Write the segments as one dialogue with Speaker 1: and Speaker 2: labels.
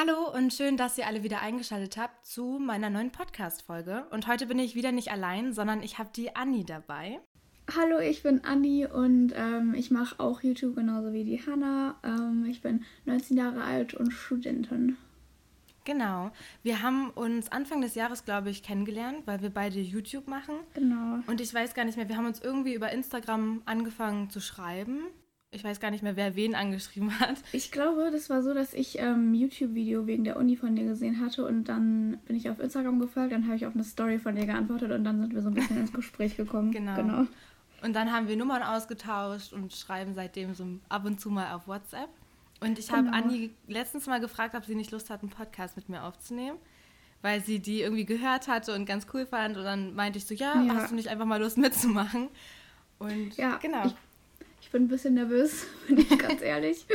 Speaker 1: Hallo und schön, dass ihr alle wieder eingeschaltet habt zu meiner neuen Podcast-Folge. Und heute bin ich wieder nicht allein, sondern ich habe die Anni dabei.
Speaker 2: Hallo, ich bin Anni und ähm, ich mache auch YouTube genauso wie die Hanna. Ähm, ich bin 19 Jahre alt und Studentin.
Speaker 1: Genau. Wir haben uns Anfang des Jahres, glaube ich, kennengelernt, weil wir beide YouTube machen.
Speaker 2: Genau.
Speaker 1: Und ich weiß gar nicht mehr, wir haben uns irgendwie über Instagram angefangen zu schreiben. Ich weiß gar nicht mehr, wer wen angeschrieben hat.
Speaker 2: Ich glaube, das war so, dass ich ähm, YouTube-Video wegen der Uni von dir gesehen hatte und dann bin ich auf Instagram gefolgt, dann habe ich auf eine Story von dir geantwortet und dann sind wir so ein bisschen ins Gespräch gekommen.
Speaker 1: Genau. genau. Und dann haben wir Nummern ausgetauscht und schreiben seitdem so ab und zu mal auf WhatsApp. Und ich habe genau. Anni letztens mal gefragt, ob sie nicht Lust hat, einen Podcast mit mir aufzunehmen, weil sie die irgendwie gehört hatte und ganz cool fand. Und dann meinte ich so, ja, ja. hast du nicht einfach mal Lust mitzumachen? Und
Speaker 2: ja, genau. Ich, ich bin ein bisschen nervös, bin ich ganz ehrlich.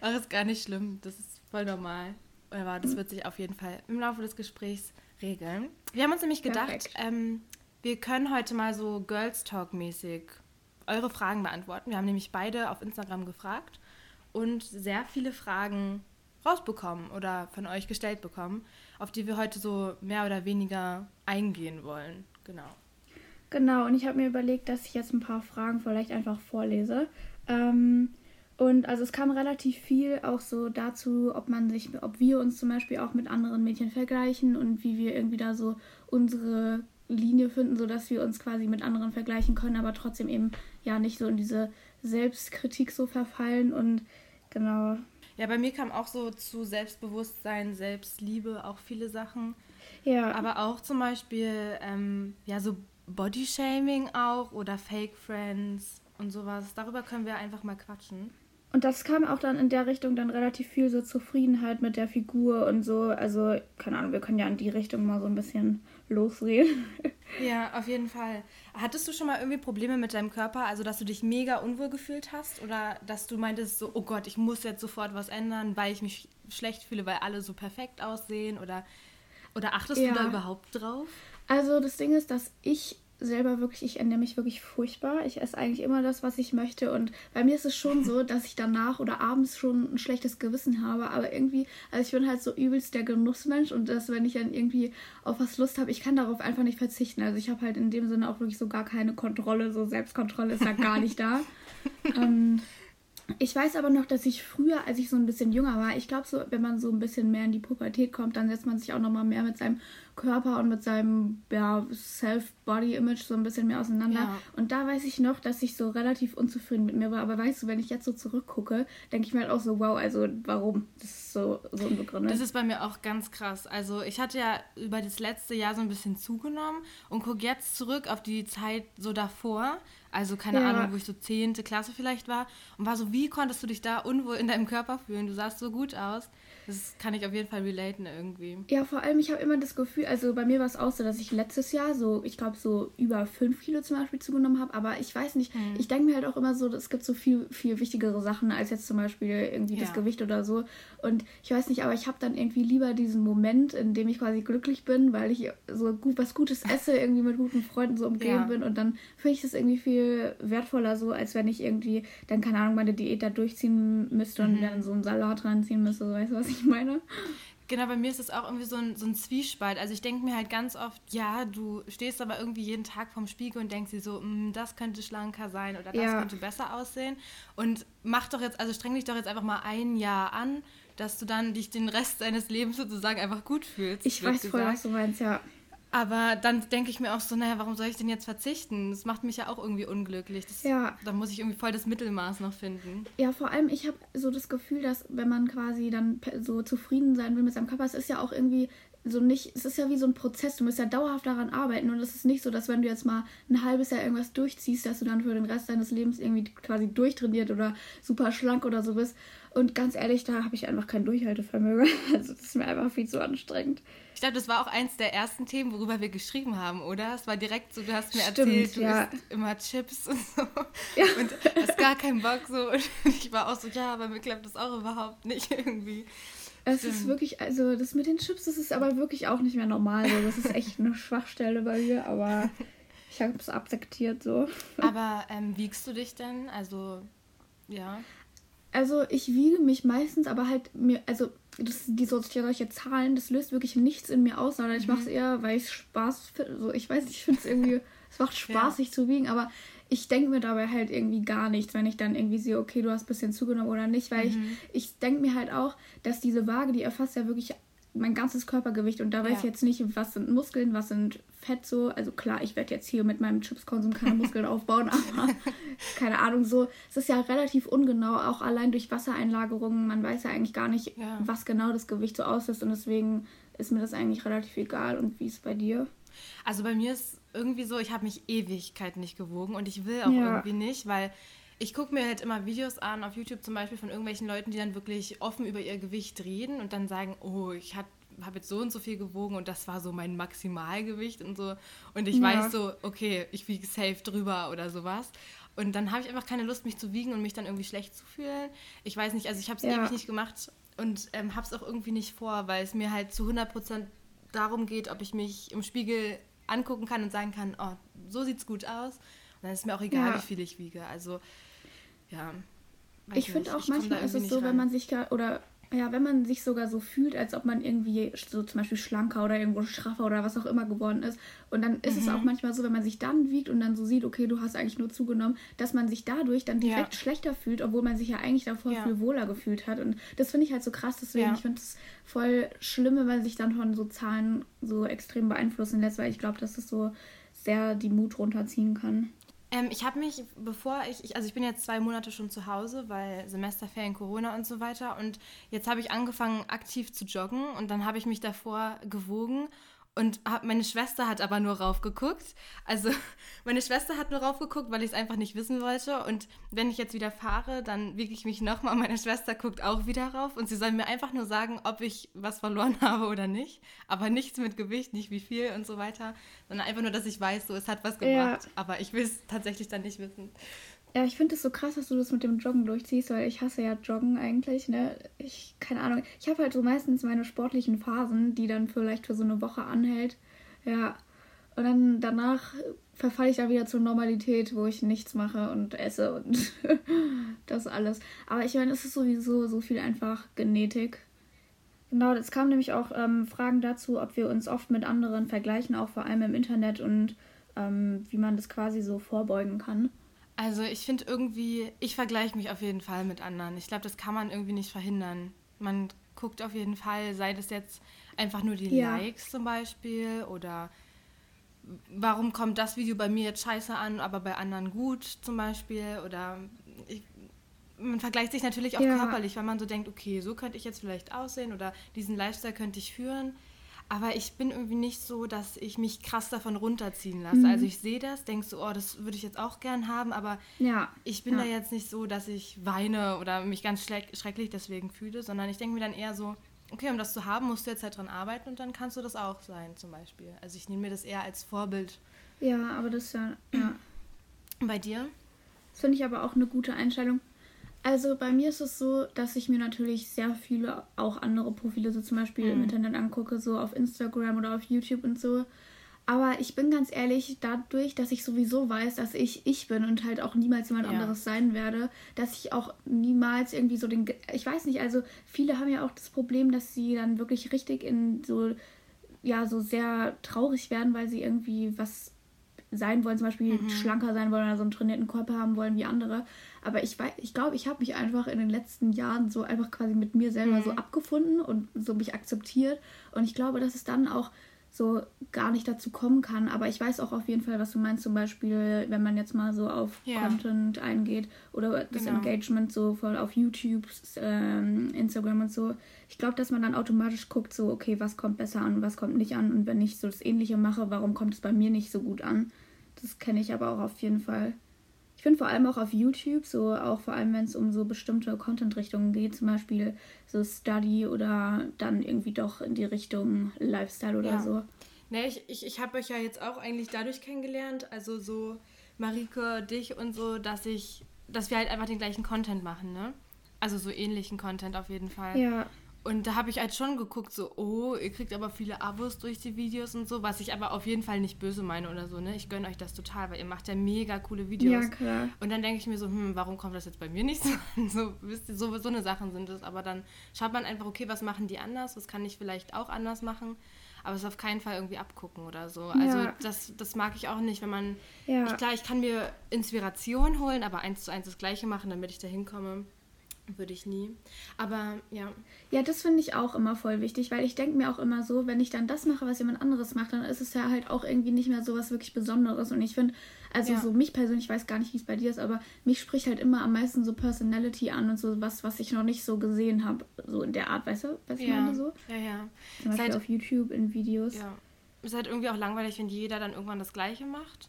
Speaker 1: Ach, ist gar nicht schlimm. Das ist voll normal. Aber das wird sich auf jeden Fall im Laufe des Gesprächs regeln. Wir haben uns nämlich gedacht, ähm, wir können heute mal so Girls Talk mäßig eure Fragen beantworten. Wir haben nämlich beide auf Instagram gefragt und sehr viele Fragen rausbekommen oder von euch gestellt bekommen, auf die wir heute so mehr oder weniger eingehen wollen. Genau.
Speaker 2: Genau, und ich habe mir überlegt, dass ich jetzt ein paar Fragen vielleicht einfach vorlese. Ähm, und also es kam relativ viel auch so dazu, ob man sich, ob wir uns zum Beispiel auch mit anderen Mädchen vergleichen und wie wir irgendwie da so unsere Linie finden, sodass wir uns quasi mit anderen vergleichen können, aber trotzdem eben ja nicht so in diese Selbstkritik so verfallen und Genau.
Speaker 1: Ja, bei mir kam auch so zu Selbstbewusstsein, Selbstliebe auch viele Sachen.
Speaker 2: Ja.
Speaker 1: Aber auch zum Beispiel, ähm, ja, so Bodyshaming auch oder Fake Friends und sowas. Darüber können wir einfach mal quatschen.
Speaker 2: Und das kam auch dann in der Richtung dann relativ viel so Zufriedenheit mit der Figur und so. Also, keine Ahnung, wir können ja in die Richtung mal so ein bisschen losreden.
Speaker 1: Ja, auf jeden Fall. Hattest du schon mal irgendwie Probleme mit deinem Körper? Also, dass du dich mega unwohl gefühlt hast? Oder dass du meintest so, oh Gott, ich muss jetzt sofort was ändern, weil ich mich schlecht fühle, weil alle so perfekt aussehen? Oder, oder achtest ja. du da überhaupt drauf?
Speaker 2: Also, das Ding ist, dass ich selber wirklich, ich ernähre mich wirklich furchtbar. Ich esse eigentlich immer das, was ich möchte. Und bei mir ist es schon so, dass ich danach oder abends schon ein schlechtes Gewissen habe. Aber irgendwie, also ich bin halt so übelst der Genussmensch und dass, wenn ich dann irgendwie auf was Lust habe, ich kann darauf einfach nicht verzichten. Also ich habe halt in dem Sinne auch wirklich so gar keine Kontrolle. So Selbstkontrolle ist da gar nicht da. ähm, ich weiß aber noch, dass ich früher, als ich so ein bisschen jünger war, ich glaube so, wenn man so ein bisschen mehr in die Pubertät kommt, dann setzt man sich auch noch mal mehr mit seinem Körper und mit seinem ja, Self-Body-Image so ein bisschen mehr auseinander. Ja. Und da weiß ich noch, dass ich so relativ unzufrieden mit mir war. Aber weißt du, wenn ich jetzt so zurückgucke, denke ich mir halt auch so, wow, also warum? Das ist so, so unbegründet.
Speaker 1: Das ist bei mir auch ganz krass. Also ich hatte ja über das letzte Jahr so ein bisschen zugenommen und gucke jetzt zurück auf die Zeit so davor. Also keine ja. Ahnung, wo ich so zehnte Klasse vielleicht war. Und war so, wie konntest du dich da unwohl in deinem Körper fühlen? Du sahst so gut aus. Das kann ich auf jeden Fall relaten irgendwie.
Speaker 2: Ja, vor allem, ich habe immer das Gefühl, also bei mir war es auch so, dass ich letztes Jahr so, ich glaube, so über 5 Kilo zum Beispiel zugenommen habe. Aber ich weiß nicht, mhm. ich denke mir halt auch immer so, es gibt so viel, viel wichtigere Sachen als jetzt zum Beispiel irgendwie ja. das Gewicht oder so. Und ich weiß nicht, aber ich habe dann irgendwie lieber diesen Moment, in dem ich quasi glücklich bin, weil ich so gut was Gutes esse, irgendwie mit guten Freunden so umgeben ja. bin. Und dann finde ich das irgendwie viel wertvoller so, als wenn ich irgendwie dann, keine Ahnung, meine Diät da durchziehen müsste und mhm. dann so einen Salat reinziehen müsste. So, weißt du, was ich meine?
Speaker 1: Genau, bei mir ist es auch irgendwie so ein, so ein Zwiespalt. Also ich denke mir halt ganz oft, ja, du stehst aber irgendwie jeden Tag vorm Spiegel und denkst dir so, mm, das könnte schlanker sein oder das ja. könnte besser aussehen. Und mach doch jetzt, also streng dich doch jetzt einfach mal ein Jahr an, dass du dann dich den Rest deines Lebens sozusagen einfach gut fühlst.
Speaker 2: Ich weiß voll, was du meinst, ja.
Speaker 1: Aber dann denke ich mir auch so, naja, warum soll ich denn jetzt verzichten? Das macht mich ja auch irgendwie unglücklich. Das, ja. Da muss ich irgendwie voll das Mittelmaß noch finden.
Speaker 2: Ja, vor allem, ich habe so das Gefühl, dass wenn man quasi dann so zufrieden sein will mit seinem Körper, es ist ja auch irgendwie so nicht, es ist ja wie so ein Prozess, du musst ja dauerhaft daran arbeiten und es ist nicht so, dass wenn du jetzt mal ein halbes Jahr irgendwas durchziehst, dass du dann für den Rest deines Lebens irgendwie quasi durchtrainiert oder super schlank oder so bist. Und ganz ehrlich, da habe ich einfach kein Durchhaltevermögen. Also das ist mir einfach viel zu anstrengend.
Speaker 1: Ich glaube, das war auch eins der ersten Themen, worüber wir geschrieben haben, oder? Es war direkt so, du hast mir Stimmt, erzählt, du ja. isst immer Chips und so. Ja. Und hast gar keinen Bock so. Und ich war auch so, ja, aber mir klappt das auch überhaupt nicht irgendwie.
Speaker 2: Es Stimmt. ist wirklich, also das mit den Chips, das ist aber wirklich auch nicht mehr normal. So. Das ist echt eine Schwachstelle bei mir, aber ich habe es akzeptiert so.
Speaker 1: Aber ähm, wiegst du dich denn? Also, ja.
Speaker 2: Also ich wiege mich meistens, aber halt mir, also das, die solche Zahlen, das löst wirklich nichts in mir aus, sondern ich mache es mhm. eher, weil ich Spaß finde. So, ich weiß nicht, ich finde es irgendwie, es macht Spaß, ja. sich zu wiegen, aber ich denke mir dabei halt irgendwie gar nichts, wenn ich dann irgendwie sehe, okay, du hast ein bisschen zugenommen oder nicht, weil mhm. ich, ich denke mir halt auch, dass diese Waage, die erfasst ja wirklich mein ganzes Körpergewicht und da weiß ja. ich jetzt nicht, was sind Muskeln, was sind Fett so. Also klar, ich werde jetzt hier mit meinem Chipskonsum keine Muskeln aufbauen, aber keine Ahnung, so. Es ist ja relativ ungenau, auch allein durch Wassereinlagerungen. Man weiß ja eigentlich gar nicht, ja. was genau das Gewicht so auslöst und deswegen ist mir das eigentlich relativ egal. Und wie ist es bei dir?
Speaker 1: Also bei mir ist irgendwie so, ich habe mich Ewigkeit nicht gewogen und ich will auch ja. irgendwie nicht, weil ich gucke mir halt immer Videos an, auf YouTube zum Beispiel von irgendwelchen Leuten, die dann wirklich offen über ihr Gewicht reden und dann sagen, oh, ich habe jetzt so und so viel gewogen und das war so mein Maximalgewicht und so. Und ich ja. weiß so, okay, ich wiege safe drüber oder sowas. Und dann habe ich einfach keine Lust, mich zu wiegen und mich dann irgendwie schlecht zu fühlen. Ich weiß nicht, also ich habe es ja. ewig nicht gemacht und ähm, habe es auch irgendwie nicht vor, weil es mir halt zu 100% darum geht, ob ich mich im Spiegel angucken kann und sagen kann, oh, so sieht's gut aus. Und dann ist mir auch egal, ja. wie viel ich wiege. Also, ja.
Speaker 2: Ich finde auch manchmal ist es so, wenn man sich oder ja, wenn man sich sogar so fühlt, als ob man irgendwie so zum Beispiel schlanker oder irgendwo straffer oder was auch immer geworden ist. Und dann ist mhm. es auch manchmal so, wenn man sich dann wiegt und dann so sieht, okay, du hast eigentlich nur zugenommen, dass man sich dadurch dann direkt ja. schlechter fühlt, obwohl man sich ja eigentlich davor ja. viel wohler gefühlt hat. Und das finde ich halt so krass, deswegen, ja. ich finde es voll schlimm, wenn man sich dann von so Zahlen so extrem beeinflussen lässt, weil ich glaube, dass das so sehr die Mut runterziehen kann.
Speaker 1: Ähm, ich habe mich, bevor ich, ich, also ich bin jetzt zwei Monate schon zu Hause, weil Semesterferien, Corona und so weiter. Und jetzt habe ich angefangen, aktiv zu joggen und dann habe ich mich davor gewogen und hab, meine Schwester hat aber nur raufgeguckt. Also meine Schwester hat nur raufgeguckt, weil ich es einfach nicht wissen wollte. Und wenn ich jetzt wieder fahre, dann wiege ich mich nochmal. Meine Schwester guckt auch wieder rauf. Und sie soll mir einfach nur sagen, ob ich was verloren habe oder nicht. Aber nichts mit Gewicht, nicht wie viel und so weiter. Sondern einfach nur, dass ich weiß, so es hat was gebracht. Ja. Aber ich will es tatsächlich dann nicht wissen.
Speaker 2: Ja, ich finde es so krass, dass du das mit dem Joggen durchziehst, weil ich hasse ja Joggen eigentlich, ne? Ich, keine Ahnung. Ich habe halt so meistens meine sportlichen Phasen, die dann vielleicht für so eine Woche anhält. Ja. Und dann danach verfalle ich da wieder zur Normalität, wo ich nichts mache und esse und das alles. Aber ich meine, es ist sowieso so viel einfach Genetik. Genau, es kamen nämlich auch ähm, Fragen dazu, ob wir uns oft mit anderen vergleichen, auch vor allem im Internet und ähm, wie man das quasi so vorbeugen kann.
Speaker 1: Also ich finde irgendwie, ich vergleiche mich auf jeden Fall mit anderen. Ich glaube, das kann man irgendwie nicht verhindern. Man guckt auf jeden Fall, sei das jetzt einfach nur die ja. Likes zum Beispiel oder warum kommt das Video bei mir jetzt scheiße an, aber bei anderen gut zum Beispiel oder ich, man vergleicht sich natürlich auch ja. körperlich, weil man so denkt, okay, so könnte ich jetzt vielleicht aussehen oder diesen Lifestyle könnte ich führen. Aber ich bin irgendwie nicht so, dass ich mich krass davon runterziehen lasse. Mhm. Also ich sehe das, denke so, oh, das würde ich jetzt auch gern haben, aber ja. ich bin ja. da jetzt nicht so, dass ich weine oder mich ganz schrecklich deswegen fühle, sondern ich denke mir dann eher so, okay, um das zu haben, musst du jetzt halt dran arbeiten und dann kannst du das auch sein, zum Beispiel. Also ich nehme mir das eher als Vorbild.
Speaker 2: Ja, aber das ist ja, ja.
Speaker 1: Bei dir?
Speaker 2: Das finde ich aber auch eine gute Einstellung. Also bei mir ist es so, dass ich mir natürlich sehr viele auch andere Profile so zum Beispiel mhm. im Internet angucke, so auf Instagram oder auf YouTube und so. Aber ich bin ganz ehrlich, dadurch, dass ich sowieso weiß, dass ich ich bin und halt auch niemals jemand ja. anderes sein werde, dass ich auch niemals irgendwie so den. Ich weiß nicht, also viele haben ja auch das Problem, dass sie dann wirklich richtig in so, ja, so sehr traurig werden, weil sie irgendwie was sein wollen, zum Beispiel mhm. schlanker sein wollen oder so einen trainierten Körper haben wollen wie andere. Aber ich weiß, ich glaube, ich habe mich einfach in den letzten Jahren so einfach quasi mit mir selber mhm. so abgefunden und so mich akzeptiert. Und ich glaube, dass es dann auch so gar nicht dazu kommen kann. Aber ich weiß auch auf jeden Fall, was du meinst, zum Beispiel, wenn man jetzt mal so auf ja. Content eingeht oder das genau. Engagement so voll auf YouTube, ähm, Instagram und so. Ich glaube, dass man dann automatisch guckt, so, okay, was kommt besser an, was kommt nicht an. Und wenn ich so das Ähnliche mache, warum kommt es bei mir nicht so gut an? Das kenne ich aber auch auf jeden Fall. Ich finde vor allem auch auf YouTube, so auch vor allem, wenn es um so bestimmte Content-Richtungen geht, zum Beispiel so Study oder dann irgendwie doch in die Richtung Lifestyle oder ja. so.
Speaker 1: Ne, ich, ich, ich habe euch ja jetzt auch eigentlich dadurch kennengelernt, also so Marike, dich und so, dass ich, dass wir halt einfach den gleichen Content machen, ne? Also so ähnlichen Content auf jeden Fall.
Speaker 2: Ja.
Speaker 1: Und da habe ich halt schon geguckt, so, oh, ihr kriegt aber viele Abos durch die Videos und so, was ich aber auf jeden Fall nicht böse meine oder so, ne? Ich gönne euch das total, weil ihr macht ja mega coole Videos. Ja, klar. Und dann denke ich mir so, hm, warum kommt das jetzt bei mir nicht so an? So, wisst ihr, so, so eine Sachen sind es. Aber dann schaut man einfach, okay, was machen die anders? Was kann ich vielleicht auch anders machen? Aber es auf keinen Fall irgendwie abgucken oder so. Also ja. das, das mag ich auch nicht, wenn man. Ja. Ich, klar, ich kann mir Inspiration holen, aber eins zu eins das Gleiche machen, damit ich da hinkomme. Würde ich nie. Aber ja.
Speaker 2: Ja, das finde ich auch immer voll wichtig, weil ich denke mir auch immer so, wenn ich dann das mache, was jemand anderes macht, dann ist es ja halt auch irgendwie nicht mehr so was wirklich Besonderes. Und ich finde, also ja. so mich persönlich, ich weiß gar nicht, wie es bei dir ist, aber mich spricht halt immer am meisten so Personality an und so was, was ich noch nicht so gesehen habe. So in der Art, weißt du, was ich
Speaker 1: ja.
Speaker 2: meine so?
Speaker 1: Ja, ja.
Speaker 2: Zum Beispiel halt, auf YouTube in Videos.
Speaker 1: Ja. Es ist halt irgendwie auch langweilig, wenn jeder dann irgendwann das Gleiche macht.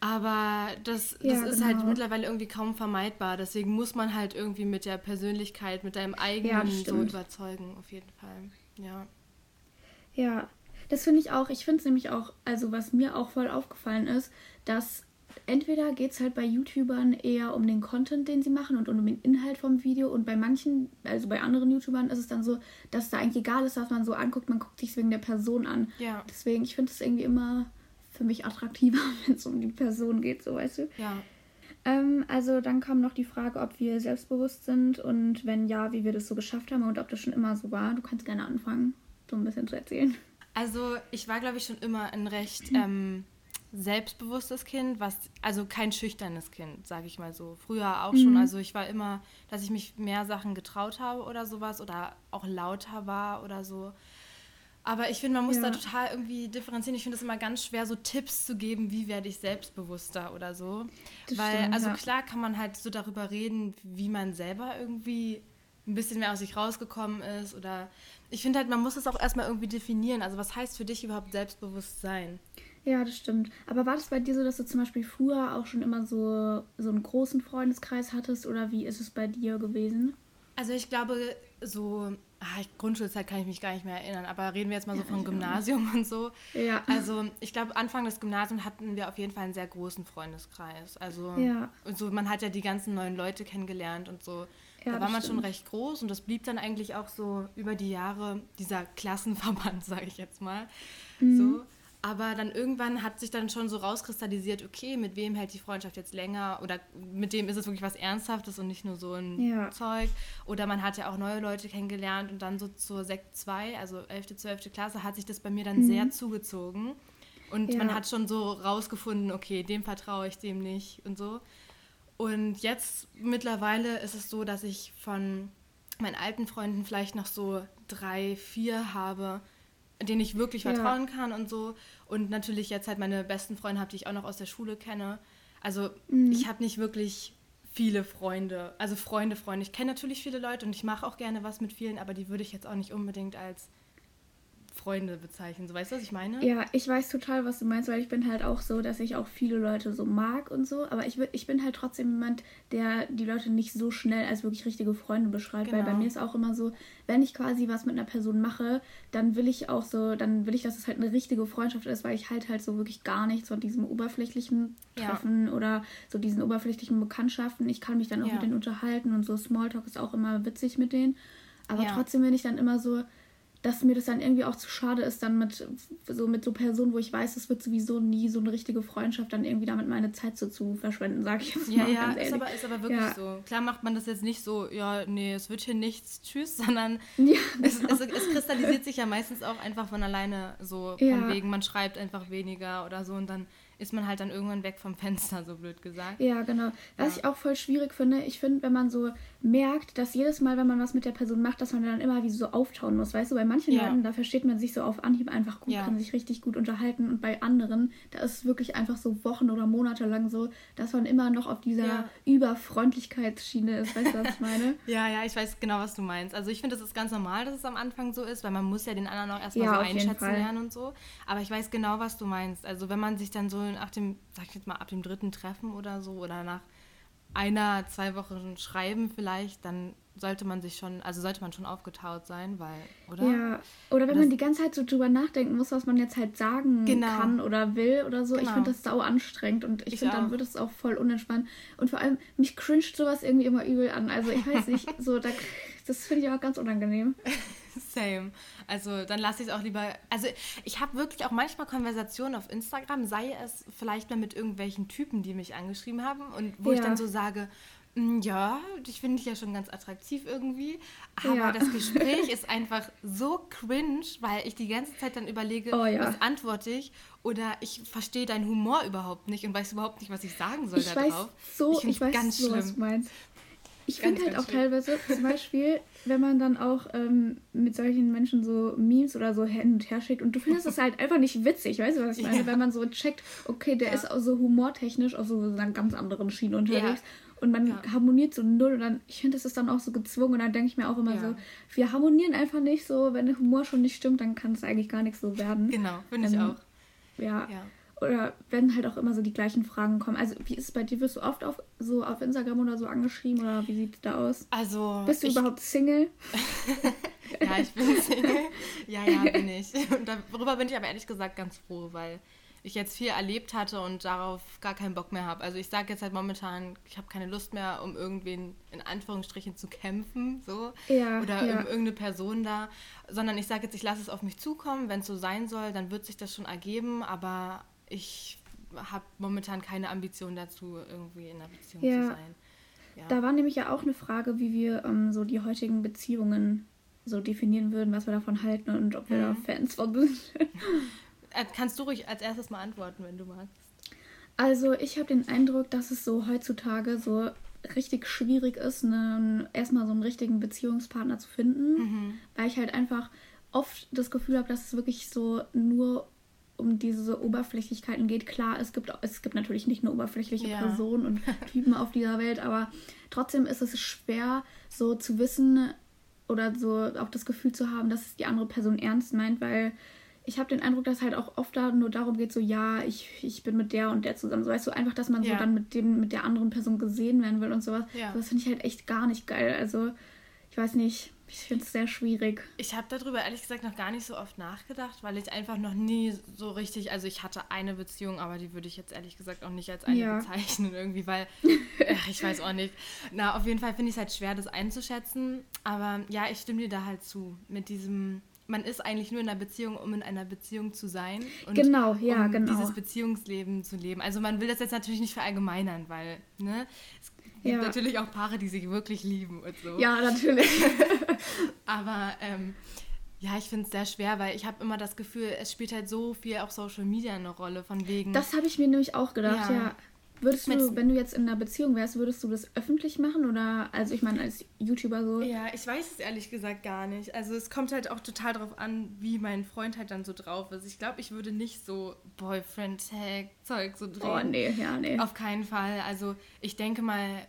Speaker 1: Aber das, das ja, ist halt genau. halt mittlerweile irgendwie kaum vermeidbar. Deswegen muss man halt irgendwie mit der Persönlichkeit, mit deinem eigenen ja, so überzeugen, auf jeden Fall. Ja.
Speaker 2: Ja, das finde ich auch. Ich finde es nämlich auch, also was mir auch voll aufgefallen ist, dass entweder geht es halt bei YouTubern eher um den Content, den sie machen und um den Inhalt vom Video und bei manchen, also bei anderen YouTubern ist es dann so, dass da eigentlich egal ist, was man so anguckt, man guckt sich wegen der Person an. Ja. Deswegen, ich finde es irgendwie immer für mich attraktiver, wenn es um die Person geht, so weißt du.
Speaker 1: Ja.
Speaker 2: Ähm, also dann kam noch die Frage, ob wir selbstbewusst sind und wenn ja, wie wir das so geschafft haben und ob das schon immer so war. Du kannst gerne anfangen, so ein bisschen zu erzählen.
Speaker 1: Also ich war, glaube ich, schon immer ein recht ähm, selbstbewusstes Kind, was also kein schüchternes Kind, sage ich mal so. Früher auch schon. Mhm. Also ich war immer, dass ich mich mehr Sachen getraut habe oder sowas oder auch lauter war oder so. Aber ich finde, man muss ja. da total irgendwie differenzieren. Ich finde es immer ganz schwer, so Tipps zu geben, wie werde ich selbstbewusster oder so. Das Weil, stimmt, also ja. klar kann man halt so darüber reden, wie man selber irgendwie ein bisschen mehr aus sich rausgekommen ist. Oder ich finde halt, man muss es auch erstmal irgendwie definieren. Also was heißt für dich überhaupt Selbstbewusstsein?
Speaker 2: Ja, das stimmt. Aber war das bei dir so, dass du zum Beispiel früher auch schon immer so, so einen großen Freundeskreis hattest oder wie ist es bei dir gewesen?
Speaker 1: Also ich glaube, so ach, Grundschulzeit kann ich mich gar nicht mehr erinnern, aber reden wir jetzt mal so von Gymnasium und so.
Speaker 2: Ja.
Speaker 1: Also ich glaube, Anfang des Gymnasiums hatten wir auf jeden Fall einen sehr großen Freundeskreis. Also ja. so, man hat ja die ganzen neuen Leute kennengelernt und so. Ja, da war man stimmt. schon recht groß und das blieb dann eigentlich auch so über die Jahre dieser Klassenverband, sage ich jetzt mal. Mhm. So. Aber dann irgendwann hat sich dann schon so rauskristallisiert, okay, mit wem hält die Freundschaft jetzt länger oder mit dem ist es wirklich was Ernsthaftes und nicht nur so ein ja. Zeug. Oder man hat ja auch neue Leute kennengelernt und dann so zur Sekt 2, also 11., 12. Klasse, hat sich das bei mir dann mhm. sehr zugezogen. Und ja. man hat schon so rausgefunden, okay, dem vertraue ich, dem nicht und so. Und jetzt mittlerweile ist es so, dass ich von meinen alten Freunden vielleicht noch so drei, vier habe, denen ich wirklich vertrauen ja. kann und so. Und natürlich jetzt halt meine besten Freunde habe, die ich auch noch aus der Schule kenne. Also mhm. ich habe nicht wirklich viele Freunde, also Freunde, Freunde. Ich kenne natürlich viele Leute und ich mache auch gerne was mit vielen, aber die würde ich jetzt auch nicht unbedingt als Freunde bezeichnen. So weißt du, was ich meine?
Speaker 2: Ja, ich weiß total, was du meinst, weil ich bin halt auch so, dass ich auch viele Leute so mag und so. Aber ich, ich bin halt trotzdem jemand, der die Leute nicht so schnell als wirklich richtige Freunde beschreibt. Genau. Weil bei genau. mir ist auch immer so, wenn ich quasi was mit einer Person mache, dann will ich auch so, dann will ich, dass es halt eine richtige Freundschaft ist, weil ich halt halt so wirklich gar nichts von diesem oberflächlichen Treffen ja. oder so diesen oberflächlichen Bekanntschaften. Ich kann mich dann auch ja. mit denen unterhalten und so Smalltalk ist auch immer witzig mit denen. Aber ja. trotzdem bin ich dann immer so, dass mir das dann irgendwie auch zu schade ist, dann mit so, mit so Personen, wo ich weiß, es wird sowieso nie so eine richtige Freundschaft, dann irgendwie damit meine Zeit so zu verschwenden, sage ich jetzt
Speaker 1: ja, mal. Ja, ganz ist aber, ist aber wirklich ja. so. Klar macht man das jetzt nicht so, ja, nee, es wird hier nichts, tschüss, sondern ja, es, genau. es, es, kristallisiert sich ja meistens auch einfach von alleine so, von ja. wegen, man schreibt einfach weniger oder so und dann ist man halt dann irgendwann weg vom Fenster, so blöd gesagt.
Speaker 2: Ja, genau. Was ja. ich auch voll schwierig finde, ich finde, wenn man so merkt, dass jedes Mal, wenn man was mit der Person macht, dass man dann immer wie so auftauen muss. Weißt du, bei manchen ja. Leuten, da versteht man sich so auf Anhieb einfach gut, ja. kann sich richtig gut unterhalten. Und bei anderen, da ist es wirklich einfach so Wochen oder Monate lang so, dass man immer noch auf dieser. Überfreundlichkeitsschiene ist. Weißt du, was ich meine?
Speaker 1: ja, ja, ich weiß genau, was du meinst. Also ich finde, das ist ganz normal, dass es am Anfang so ist, weil man muss ja den anderen auch erstmal so einschätzen lernen und so. Aber ich weiß genau, was du meinst. Also wenn man sich dann so nach dem, sag ich jetzt mal, ab dem dritten Treffen oder so oder nach einer, zwei Wochen schreiben vielleicht, dann sollte man sich schon, also sollte man schon aufgetaut sein, weil, oder?
Speaker 2: Ja, oder wenn das, man die ganze Zeit so drüber nachdenken muss, was man jetzt halt sagen genau. kann oder will oder so. Genau. Ich finde das sau anstrengend und ich, ich finde, dann wird es auch voll unentspannt. Und vor allem, mich cringet sowas irgendwie immer übel an. Also ich weiß nicht, so, da das finde ich auch ganz unangenehm.
Speaker 1: Same. Also dann lasse ich es auch lieber. Also ich habe wirklich auch manchmal Konversationen auf Instagram, sei es vielleicht mal mit irgendwelchen Typen, die mich angeschrieben haben und wo ja. ich dann so sage, hm, ja, ich finde dich ja schon ganz attraktiv irgendwie. Aber ja. das Gespräch ist einfach so cringe, weil ich die ganze Zeit dann überlege, oh, ja. was antworte ich? Oder ich verstehe deinen Humor überhaupt nicht und weiß überhaupt nicht, was ich sagen soll
Speaker 2: ich da weiß. So, ich, ich weiß ganz so, schlimm. was du meinst. Ich finde halt auch schlimm. teilweise, zum Beispiel, wenn man dann auch ähm, mit solchen Menschen so Memes oder so hin und her schickt und du findest das halt einfach nicht witzig, weißt du, was ich meine? Ja. Wenn man so checkt, okay, der ja. ist auch so humortechnisch auf so einer ganz anderen Schiene unterwegs. Ja und man harmoniert so null und dann, ich finde, das ist dann auch so gezwungen und dann denke ich mir auch immer so, wir harmonieren einfach nicht so, wenn der Humor schon nicht stimmt, dann kann es eigentlich gar nicht so werden.
Speaker 1: Genau, finde ich ähm, auch.
Speaker 2: Ja. Oder wenn halt auch immer so die gleichen Fragen kommen. Also wie ist es bei dir? Wirst du oft auf so auf Instagram oder so angeschrieben oder wie sieht es da aus?
Speaker 1: Also.
Speaker 2: Bist du ich... überhaupt Single?
Speaker 1: ja, ich bin Single. Ja, ja, bin ich. Und darüber bin ich aber ehrlich gesagt ganz froh, weil ich jetzt viel erlebt hatte und darauf gar keinen Bock mehr habe. Also ich sage jetzt halt momentan, ich habe keine Lust mehr, um irgendwen in Anführungsstrichen zu kämpfen, so ja, oder ja. um irgendeine Person da, sondern ich sage jetzt, ich lasse es auf mich zukommen. Wenn es so sein soll, dann wird sich das schon ergeben. Aber ich habe momentan keine Ambition dazu, irgendwie in einer Beziehung ja. zu sein.
Speaker 2: Ja. Da war nämlich ja auch eine Frage, wie wir ähm, so die heutigen Beziehungen so definieren würden, was wir davon halten und ob wir mhm. da Fans von sind.
Speaker 1: Äh, kannst du ruhig als erstes mal antworten, wenn du magst.
Speaker 2: Also ich habe den Eindruck, dass es so heutzutage so richtig schwierig ist, einen, erstmal so einen richtigen Beziehungspartner zu finden, mhm. weil ich halt einfach oft das Gefühl habe, dass es wirklich so nur um diese Oberflächlichkeiten geht. Klar, es gibt, es gibt natürlich nicht nur oberflächliche ja. Personen und Typen auf dieser Welt, aber trotzdem ist es schwer, so zu wissen oder so auch das Gefühl zu haben, dass es die andere Person ernst meint, weil ich habe den Eindruck, dass halt auch oft da nur darum geht, so ja, ich, ich bin mit der und der zusammen. So weißt du, einfach, dass man ja. so dann mit dem, mit der anderen Person gesehen werden will und sowas. Ja. Das finde ich halt echt gar nicht geil. Also, ich weiß nicht, ich finde es sehr schwierig.
Speaker 1: Ich habe darüber ehrlich gesagt noch gar nicht so oft nachgedacht, weil ich einfach noch nie so richtig, also ich hatte eine Beziehung, aber die würde ich jetzt ehrlich gesagt auch nicht als eine ja. bezeichnen irgendwie, weil, ach, ich weiß auch nicht. Na, auf jeden Fall finde ich es halt schwer, das einzuschätzen. Aber ja, ich stimme dir da halt zu mit diesem man ist eigentlich nur in einer Beziehung, um in einer Beziehung zu sein. Und
Speaker 2: genau, ja,
Speaker 1: um
Speaker 2: genau.
Speaker 1: dieses Beziehungsleben zu leben. Also man will das jetzt natürlich nicht verallgemeinern, weil ne, es ja. natürlich auch Paare, die sich wirklich lieben und so.
Speaker 2: Ja, natürlich.
Speaker 1: Aber ähm, ja, ich finde es sehr schwer, weil ich habe immer das Gefühl, es spielt halt so viel auch Social Media eine Rolle, von wegen.
Speaker 2: Das habe ich mir nämlich auch gedacht, ja. ja. Würdest du, wenn du jetzt in einer Beziehung wärst, würdest du das öffentlich machen oder, also ich meine als YouTuber so?
Speaker 1: Ja, ich weiß es ehrlich gesagt gar nicht. Also es kommt halt auch total darauf an, wie mein Freund halt dann so drauf ist. Ich glaube, ich würde nicht so Boyfriend-Tag-Zeug so drehen.
Speaker 2: Oh nee, ja, nee.
Speaker 1: Auf keinen Fall. Also ich denke mal,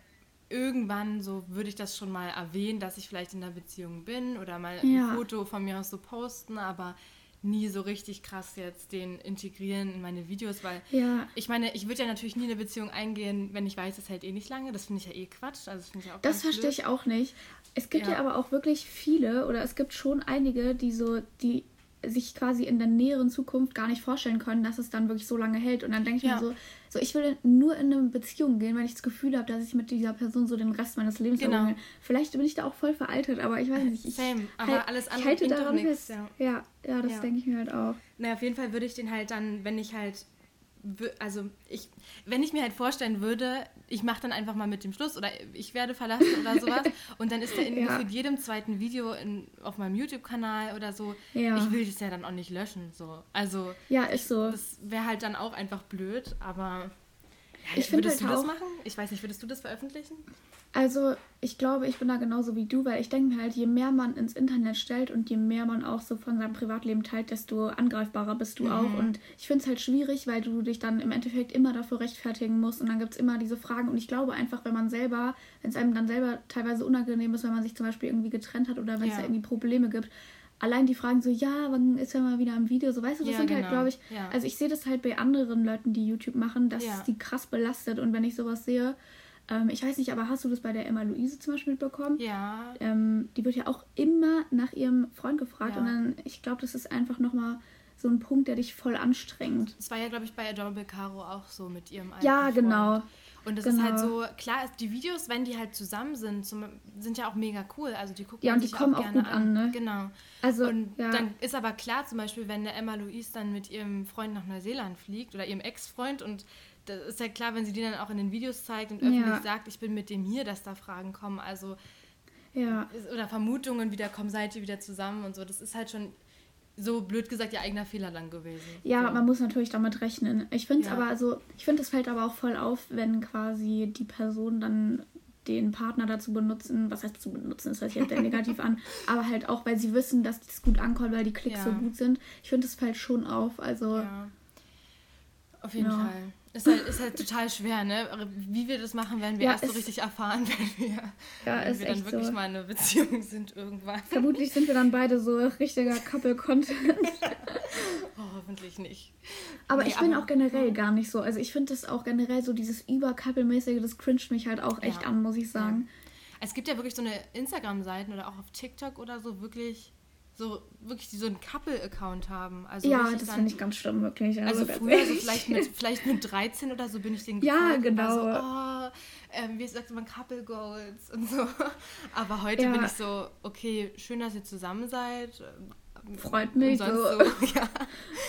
Speaker 1: irgendwann so würde ich das schon mal erwähnen, dass ich vielleicht in einer Beziehung bin oder mal ja. ein Foto von mir aus so posten, aber nie so richtig krass jetzt den integrieren in meine Videos, weil ja. ich meine, ich würde ja natürlich nie eine Beziehung eingehen, wenn ich weiß, es hält eh nicht lange. Das finde ich ja eh Quatsch. Also das ich
Speaker 2: auch das verstehe ich auch nicht. Es gibt ja. ja aber auch wirklich viele oder es gibt schon einige, die so, die sich quasi in der näheren Zukunft gar nicht vorstellen können, dass es dann wirklich so lange hält. Und dann denke ich ja. mir so, so, ich will nur in eine Beziehung gehen, wenn ich das Gefühl habe, dass ich mit dieser Person so den Rest meines Lebens genau. Will. Vielleicht bin ich da auch voll veraltet, aber ich weiß nicht. Ich,
Speaker 1: Same, aber halt, alles andere ich halte daran fest.
Speaker 2: Ja. ja, ja, das ja. denke ich mir halt auch.
Speaker 1: Na, auf jeden Fall würde ich den halt dann, wenn ich halt also ich, wenn ich mir halt vorstellen würde, ich mache dann einfach mal mit dem Schluss oder ich werde verlassen oder sowas und dann ist der in ja. jedem zweiten Video in, auf meinem YouTube-Kanal oder so, ja. ich will das ja dann auch nicht löschen. So. Also
Speaker 2: ja, ist so.
Speaker 1: Das wäre halt dann auch einfach blöd, aber ja, ich würdest halt du das machen? Ich weiß nicht, würdest du das veröffentlichen?
Speaker 2: Also, ich glaube, ich bin da genauso wie du, weil ich denke mir halt, je mehr man ins Internet stellt und je mehr man auch so von seinem Privatleben teilt, desto angreifbarer bist du mhm. auch. Und ich finde es halt schwierig, weil du dich dann im Endeffekt immer dafür rechtfertigen musst und dann gibt es immer diese Fragen. Und ich glaube einfach, wenn man selber, wenn es einem dann selber teilweise unangenehm ist, wenn man sich zum Beispiel irgendwie getrennt hat oder wenn es ja. da irgendwie Probleme gibt, allein die Fragen so, ja, wann ist er mal wieder im Video? So, weißt du, das ja, sind halt, genau. halt, glaube ich, ja. also ich sehe das halt bei anderen Leuten, die YouTube machen, dass ja. die krass belastet und wenn ich sowas sehe, ähm, ich weiß nicht, aber hast du das bei der Emma Luise zum Beispiel mitbekommen?
Speaker 1: Ja.
Speaker 2: Ähm, die wird ja auch immer nach ihrem Freund gefragt ja. und dann, ich glaube, das ist einfach nochmal so ein Punkt, der dich voll anstrengt.
Speaker 1: Das war ja, glaube ich, bei Adorable Caro auch so mit ihrem
Speaker 2: alten Ja, genau.
Speaker 1: Freund. Und es genau. ist halt genau. so, klar, die Videos, wenn die halt zusammen sind, sind ja auch mega cool. Also die gucken
Speaker 2: ja, und die kommen auch, auch gut an. an. ne?
Speaker 1: Genau. Also, und ja. dann ist aber klar, zum Beispiel, wenn der Emma Louise dann mit ihrem Freund nach Neuseeland fliegt oder ihrem Ex-Freund und das ist ja klar, wenn sie die dann auch in den Videos zeigt und öffentlich ja. sagt, ich bin mit dem hier, dass da Fragen kommen. Also
Speaker 2: ja.
Speaker 1: oder Vermutungen wieder kommen, seid ihr wieder zusammen und so. Das ist halt schon so blöd gesagt ihr eigener Fehler dann gewesen.
Speaker 2: Ja,
Speaker 1: so.
Speaker 2: man muss natürlich damit rechnen. Ich finde es ja. aber also, ich finde es fällt aber auch voll auf, wenn quasi die Person dann den Partner dazu benutzen, was heißt zu benutzen, das hört sich jetzt negativ an, aber halt auch, weil sie wissen, dass das gut ankommt, weil die Klicks ja. so gut sind. Ich finde, es fällt schon auf. Also. Ja.
Speaker 1: Auf jeden Fall. Ist halt, ist halt total schwer, ne? Wie wir das machen, werden wir ja, erst so richtig erfahren, wenn wir, ja, wenn wir dann wirklich so. mal in einer Beziehung sind irgendwann.
Speaker 2: Vermutlich sind wir dann beide so richtiger Couple-Content.
Speaker 1: oh, hoffentlich nicht.
Speaker 2: Aber nee, ich bin aber, auch generell gar nicht so. Also ich finde das auch generell so, dieses über-Couple-mäßige, das cringet mich halt auch echt ja. an, muss ich sagen.
Speaker 1: Es gibt ja wirklich so eine Instagram-Seiten oder auch auf TikTok oder so wirklich so wirklich die so einen Couple-Account haben. Also
Speaker 2: ja, das finde ich ganz schlimm, wirklich.
Speaker 1: Also, also früher, so vielleicht mit, vielleicht mit 13 oder so bin ich den
Speaker 2: Ja, genau. So,
Speaker 1: oh, ähm, wie sagt man, Couple Goals und so. Aber heute ja. bin ich so, okay, schön, dass ihr zusammen seid.
Speaker 2: Freut mich so. so. Ja,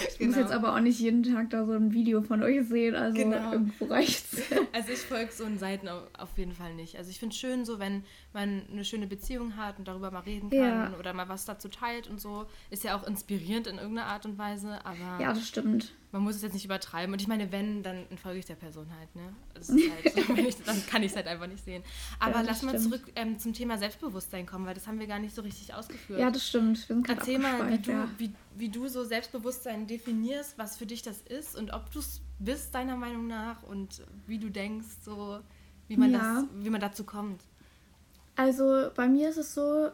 Speaker 2: ich genau. muss jetzt aber auch nicht jeden Tag da so ein Video von euch sehen, also genau. irgendwo reicht's.
Speaker 1: Also ich folge so einen Seiten auf jeden Fall nicht. Also ich finde es schön so, wenn man eine schöne Beziehung hat und darüber mal reden kann ja. oder mal was dazu teilt und so. Ist ja auch inspirierend in irgendeiner Art und Weise, aber...
Speaker 2: Ja, das stimmt
Speaker 1: man muss es jetzt nicht übertreiben. Und ich meine, wenn, dann folge ich der Person halt, ne? Halt, ich, dann kann ich es halt einfach nicht sehen. Aber ja, lass stimmt. mal zurück ähm, zum Thema Selbstbewusstsein kommen, weil das haben wir gar nicht so richtig ausgeführt.
Speaker 2: Ja, das stimmt.
Speaker 1: Erzähl mal, wie du, ja. wie, wie du so Selbstbewusstsein definierst, was für dich das ist und ob du es bist, deiner Meinung nach, und wie du denkst, so wie man, ja. das, wie man dazu kommt.
Speaker 2: Also bei mir ist es so,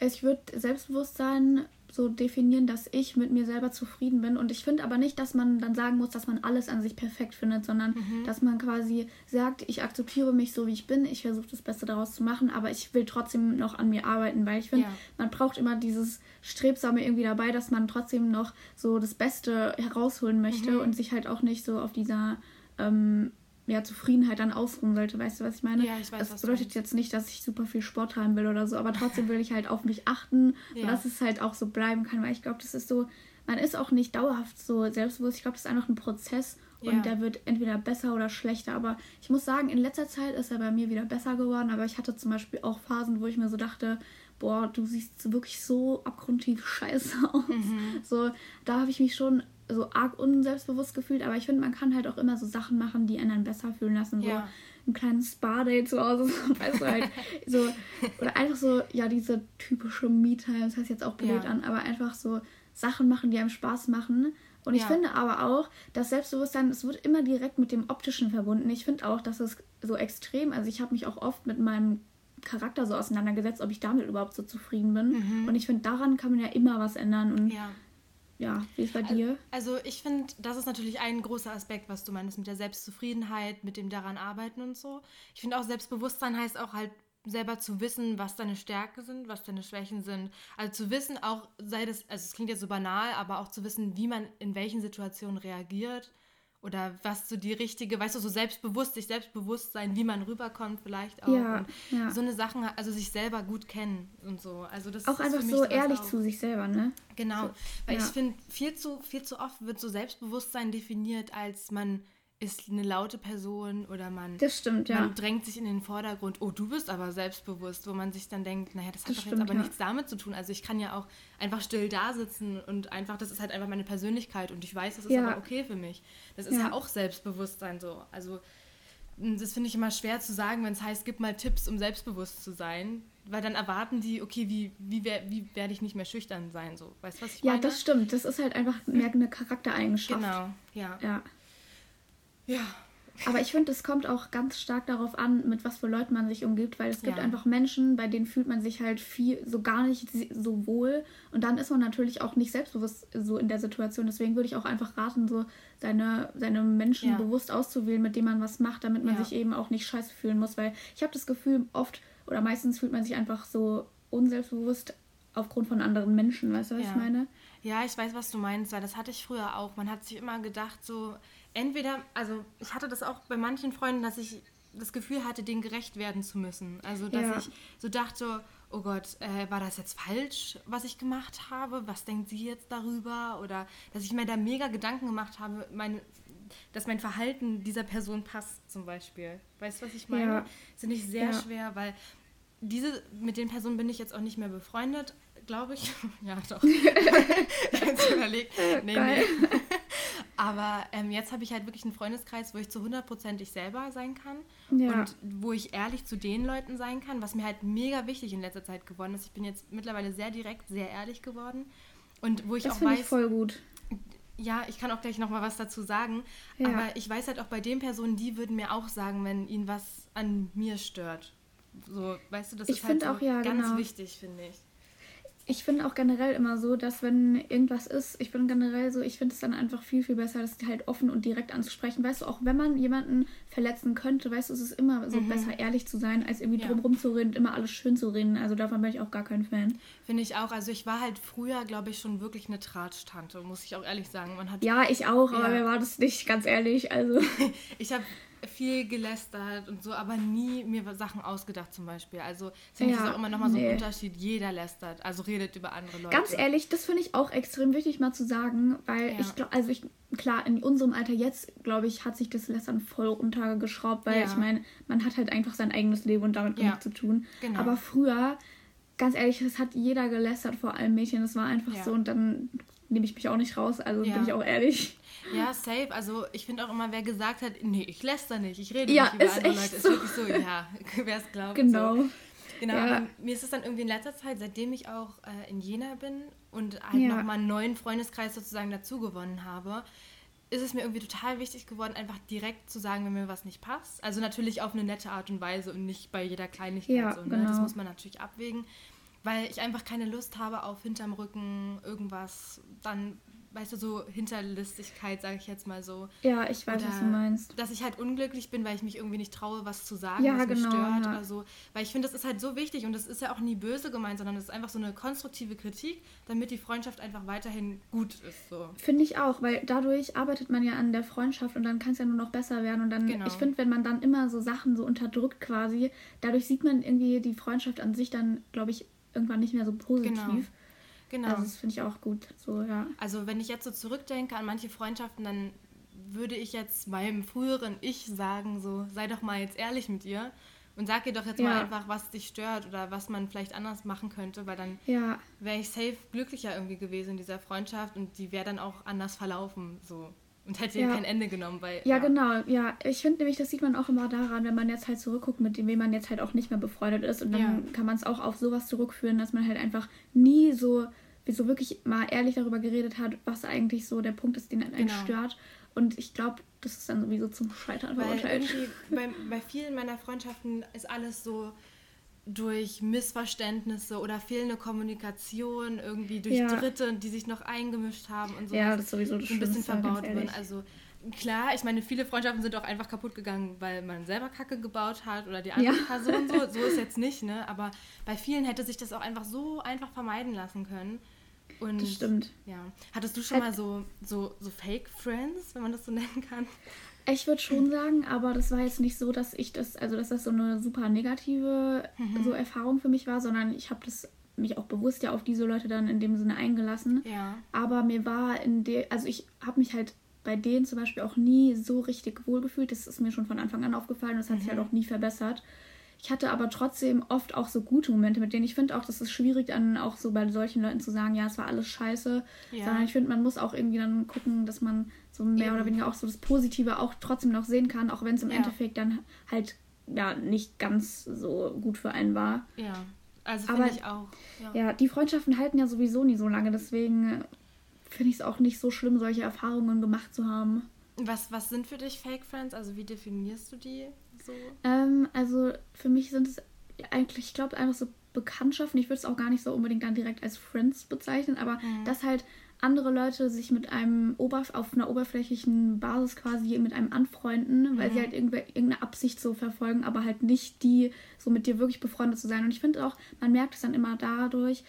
Speaker 2: ich würde Selbstbewusstsein so definieren, dass ich mit mir selber zufrieden bin. Und ich finde aber nicht, dass man dann sagen muss, dass man alles an sich perfekt findet, sondern mhm. dass man quasi sagt, ich akzeptiere mich so, wie ich bin, ich versuche das Beste daraus zu machen, aber ich will trotzdem noch an mir arbeiten, weil ich finde, ja. man braucht immer dieses Strebsame irgendwie dabei, dass man trotzdem noch so das Beste herausholen möchte mhm. und sich halt auch nicht so auf dieser ähm, ja, Zufriedenheit dann ausruhen sollte. Weißt du, was ich meine?
Speaker 1: Ja, ich weiß,
Speaker 2: das bedeutet jetzt nicht, dass ich super viel Sport treiben will oder so, aber trotzdem will ich halt auf mich achten, ja. dass es halt auch so bleiben kann, weil ich glaube, das ist so, man ist auch nicht dauerhaft so selbstbewusst. Ich glaube, das ist einfach ein Prozess und ja. der wird entweder besser oder schlechter. Aber ich muss sagen, in letzter Zeit ist er bei mir wieder besser geworden, aber ich hatte zum Beispiel auch Phasen, wo ich mir so dachte, boah, du siehst wirklich so abgrundtief scheiße aus. Mhm. So, da habe ich mich schon so arg unselbstbewusst gefühlt, aber ich finde, man kann halt auch immer so Sachen machen, die einen dann besser fühlen lassen. So ja. ein kleines Spa-Date zu Hause, so, weißt du halt. so, oder einfach so, ja, diese typische Me-Time, das heißt jetzt auch blöd ja. an, aber einfach so Sachen machen, die einem Spaß machen. Und ich ja. finde aber auch, dass Selbstbewusstsein, es wird immer direkt mit dem Optischen verbunden. Ich finde auch, dass es so extrem, also ich habe mich auch oft mit meinem Charakter so auseinandergesetzt, ob ich damit überhaupt so zufrieden bin. Mhm. Und ich finde, daran kann man ja immer was ändern. Und
Speaker 1: ja.
Speaker 2: Ja, wie ist bei dir?
Speaker 1: Also ich finde, das ist natürlich ein großer Aspekt, was du meinst mit der Selbstzufriedenheit, mit dem daran arbeiten und so. Ich finde auch Selbstbewusstsein heißt auch halt selber zu wissen, was deine Stärken sind, was deine Schwächen sind. Also zu wissen auch, sei das, also es klingt jetzt so banal, aber auch zu wissen, wie man in welchen Situationen reagiert oder was so die richtige, weißt du, so selbstbewusst, sich selbstbewusst sein, wie man rüberkommt vielleicht auch.
Speaker 2: Ja, ja.
Speaker 1: So eine Sachen, also sich selber gut kennen und so. Also das
Speaker 2: auch einfach so ehrlich auch. zu sich selber, ne?
Speaker 1: Genau, so, weil ja. ich finde, viel zu, viel zu oft wird so Selbstbewusstsein definiert, als man ist eine laute Person oder man,
Speaker 2: stimmt, ja.
Speaker 1: man drängt sich in den Vordergrund, oh, du bist aber selbstbewusst, wo man sich dann denkt, naja, das hat das doch stimmt, jetzt aber ja. nichts damit zu tun. Also ich kann ja auch einfach still da sitzen und einfach, das ist halt einfach meine Persönlichkeit und ich weiß, das ist ja. aber okay für mich. Das ist ja, auch Selbstbewusstsein so. Also das finde ich immer schwer zu sagen, wenn es heißt, gib mal Tipps, um selbstbewusst zu sein. Weil dann erwarten die, okay, wie, wie, wie werde ich nicht mehr schüchtern sein? So. Weißt du, was ich
Speaker 2: ja,
Speaker 1: meine?
Speaker 2: Ja, das stimmt. Das ist halt einfach mehr eine Charaktereigenschaft.
Speaker 1: Genau, ja.
Speaker 2: Ja.
Speaker 1: Ja.
Speaker 2: Aber ich finde, es kommt auch ganz stark darauf an, mit was für Leuten man sich umgibt, weil es gibt ja. einfach Menschen, bei denen fühlt man sich halt viel so gar nicht so wohl und dann ist man natürlich auch nicht selbstbewusst so in der Situation. Deswegen würde ich auch einfach raten, so seine, seine Menschen ja. bewusst auszuwählen, mit denen man was macht, damit man ja. sich eben auch nicht scheiße fühlen muss, weil ich habe das Gefühl, oft oder meistens fühlt man sich einfach so unselbstbewusst aufgrund von anderen Menschen, weißt du, was ich meine?
Speaker 1: Ja, ich weiß, was du meinst, weil das hatte ich früher auch. Man hat sich immer gedacht, so, entweder, also ich hatte das auch bei manchen Freunden, dass ich das Gefühl hatte, denen gerecht werden zu müssen. Also, dass ja. ich so dachte, oh Gott, äh, war das jetzt falsch, was ich gemacht habe? Was denkt sie jetzt darüber? Oder dass ich mir da mega Gedanken gemacht habe, meine, dass mein Verhalten dieser Person passt zum Beispiel. Weißt du, was ich meine? Ja. Das finde ich sehr ja. schwer, weil diese, mit den Personen bin ich jetzt auch nicht mehr befreundet, glaube ich. ja, doch. ich habe überlegt. Nee, Geil. nee. Aber ähm, jetzt habe ich halt wirklich einen Freundeskreis, wo ich zu 100% ich selber sein kann. Ja. Und wo ich ehrlich zu den Leuten sein kann, was mir halt mega wichtig in letzter Zeit geworden ist. Ich bin jetzt mittlerweile sehr direkt, sehr ehrlich geworden. Und wo ich das auch weiß. Ich voll gut. Ja, ich kann auch gleich nochmal was dazu sagen. Ja. Aber ich weiß halt auch bei den Personen, die würden mir auch sagen, wenn ihnen was an mir stört. So, weißt du, das ich ist halt auch, ja, ganz genau. wichtig, finde ich
Speaker 2: ich finde auch generell immer so, dass wenn irgendwas ist, ich bin generell so, ich finde es dann einfach viel, viel besser, das halt offen und direkt anzusprechen. Weißt du, auch wenn man jemanden verletzen könnte, weißt du, es ist immer so mhm. besser, ehrlich zu sein, als irgendwie ja. drumherum zu reden, immer alles schön zu reden. Also davon bin ich auch gar kein Fan.
Speaker 1: Finde ich auch. Also ich war halt früher, glaube ich, schon wirklich eine Tratsch-Tante, muss ich auch ehrlich sagen. Man hat,
Speaker 2: ja, ich auch, ja. aber wer war das nicht, ganz ehrlich. Also.
Speaker 1: ich habe viel gelästert und so, aber nie mir Sachen ausgedacht zum Beispiel. Also finde ja, ich auch immer nochmal nee. so ein Unterschied. Jeder lästert, also redet über andere Leute.
Speaker 2: Ganz ehrlich, das finde ich auch extrem wichtig mal zu sagen, weil ja. ich glaube, also ich, klar, in unserem Alter jetzt, glaube ich, hat sich das Lästern voll runtergeschraubt, weil ja. ich meine, man hat halt einfach sein eigenes Leben und damit nichts zu tun. Genau. Aber früher, ganz ehrlich, das hat jeder gelästert, vor allem Mädchen. Das war einfach so und dann nehme ich mich auch nicht raus, also bin ich auch ehrlich.
Speaker 1: Ja, safe. Also ich finde auch immer, wer gesagt hat, nee, ich lässt da nicht, ich rede ja, nicht über andere Leute, so. ist wirklich so, ja, wer es glaubt. Genau. So. Genau, ja. aber mir ist es dann irgendwie in letzter Zeit, seitdem ich auch äh, in Jena bin und halt ja. nochmal einen neuen Freundeskreis sozusagen dazu gewonnen habe, ist es mir irgendwie total wichtig geworden, einfach direkt zu sagen, wenn mir was nicht passt. Also natürlich auf eine nette Art und Weise und nicht bei jeder Kleinigkeit. Ja, so, ne? genau. Das muss man natürlich abwägen, weil ich einfach keine Lust habe, auf hinterm Rücken irgendwas dann weißt du, so Hinterlistigkeit, sage ich jetzt mal so.
Speaker 2: Ja, ich weiß, oder was du meinst.
Speaker 1: Dass ich halt unglücklich bin, weil ich mich irgendwie nicht traue, was zu sagen, ja, was genau, mich stört ja. oder so. Weil ich finde, das ist halt so wichtig und das ist ja auch nie böse gemeint, sondern das ist einfach so eine konstruktive Kritik, damit die Freundschaft einfach weiterhin gut ist. So.
Speaker 2: Finde ich auch, weil dadurch arbeitet man ja an der Freundschaft und dann kann es ja nur noch besser werden. Und dann, genau. ich finde, wenn man dann immer so Sachen so unterdrückt quasi, dadurch sieht man irgendwie die Freundschaft an sich dann, glaube ich, irgendwann nicht mehr so positiv. Genau. Genau. Also das finde ich auch gut. So, ja.
Speaker 1: Also wenn ich jetzt so zurückdenke an manche Freundschaften, dann würde ich jetzt meinem früheren Ich sagen, so sei doch mal jetzt ehrlich mit ihr und sag ihr doch jetzt ja. mal einfach, was dich stört oder was man vielleicht anders machen könnte, weil dann ja. wäre ich safe glücklicher irgendwie gewesen in dieser Freundschaft und die wäre dann auch anders verlaufen. So. Und hätte ja. kein Ende genommen, weil.
Speaker 2: Ja, ja. genau, ja. Ich finde nämlich, das sieht man auch immer daran, wenn man jetzt halt zurückguckt, mit dem man jetzt halt auch nicht mehr befreundet ist. Und dann kann man es auch auf sowas zurückführen, dass man halt einfach nie so wie so wirklich mal ehrlich darüber geredet hat, was eigentlich so der Punkt ist, den einen genau. stört. Und ich glaube, das ist dann sowieso zum Scheitern
Speaker 1: verurteilt. Bei, bei vielen meiner Freundschaften ist alles so durch Missverständnisse oder fehlende Kommunikation, irgendwie durch ja. Dritte, die sich noch eingemischt haben und so. Ja, das ist sowieso das ein bisschen verbaut worden. Also klar, ich meine, viele Freundschaften sind auch einfach kaputt gegangen, weil man selber Kacke gebaut hat oder die andere ja. Person so. So ist jetzt nicht, ne? Aber bei vielen hätte sich das auch einfach so einfach vermeiden lassen können. Und, das stimmt. Ja. Hattest du schon mal so, so, so Fake Friends, wenn man das so nennen kann?
Speaker 2: Ich würde schon sagen, aber das war jetzt nicht so, dass ich das, also dass das so eine super negative mhm. so Erfahrung für mich war, sondern ich habe das mich auch bewusst ja auf diese Leute dann in dem Sinne eingelassen. Ja. Aber mir war in der, also ich habe mich halt bei denen zum Beispiel auch nie so richtig wohlgefühlt. Das ist mir schon von Anfang an aufgefallen und das hat mhm. sich halt auch nie verbessert. Ich hatte aber trotzdem oft auch so gute Momente mit denen. Ich finde auch, das ist schwierig, dann auch so bei solchen Leuten zu sagen, ja, es war alles scheiße. Ja. Sondern ich finde, man muss auch irgendwie dann gucken, dass man so mehr Eben. oder weniger auch so das Positive auch trotzdem noch sehen kann, auch wenn es im ja. Endeffekt dann halt ja nicht ganz so gut für einen war.
Speaker 1: Ja, also finde ich auch.
Speaker 2: Ja. ja, die Freundschaften halten ja sowieso nie so lange, deswegen finde ich es auch nicht so schlimm, solche Erfahrungen gemacht zu haben.
Speaker 1: Was, was sind für dich Fake Friends? Also wie definierst du die so?
Speaker 2: Ähm, also für mich sind es eigentlich, ich glaube, einfach so Bekanntschaften. Ich würde es auch gar nicht so unbedingt dann direkt als Friends bezeichnen, aber mhm. dass halt andere Leute sich mit einem Oberf auf einer oberflächlichen Basis quasi mit einem anfreunden, weil mhm. sie halt irgendeine Absicht so verfolgen, aber halt nicht die, so mit dir wirklich befreundet zu sein. Und ich finde auch, man merkt es dann immer dadurch,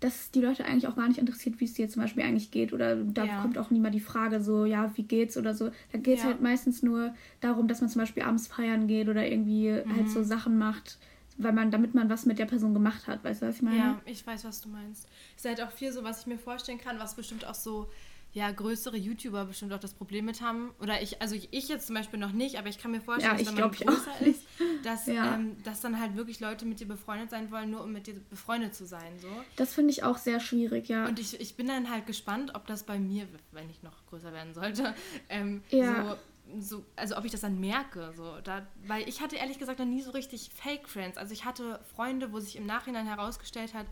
Speaker 2: dass die Leute eigentlich auch gar nicht interessiert, wie es dir zum Beispiel eigentlich geht. Oder da ja. kommt auch nie mal die Frage so, ja, wie geht's oder so. Da geht es ja. halt meistens nur darum, dass man zum Beispiel abends feiern geht oder irgendwie mhm. halt so Sachen macht, weil man, damit man was mit der Person gemacht hat. Weißt du, was ich meine?
Speaker 1: Ja, ich weiß, was du meinst. Es ist halt auch viel so, was ich mir vorstellen kann, was bestimmt auch so ja, größere YouTuber bestimmt auch das Problem mit haben. Oder ich, also ich jetzt zum Beispiel noch nicht, aber ich kann mir vorstellen, ja, dass wenn man größer ist, dass, ja. ähm, dass dann halt wirklich Leute mit dir befreundet sein wollen, nur um mit dir befreundet zu sein. So.
Speaker 2: Das finde ich auch sehr schwierig, ja.
Speaker 1: Und ich, ich bin dann halt gespannt, ob das bei mir, wenn ich noch größer werden sollte, ähm, ja. so, so, also ob ich das dann merke. So, da, weil ich hatte ehrlich gesagt noch nie so richtig Fake Friends. Also ich hatte Freunde, wo sich im Nachhinein herausgestellt hat,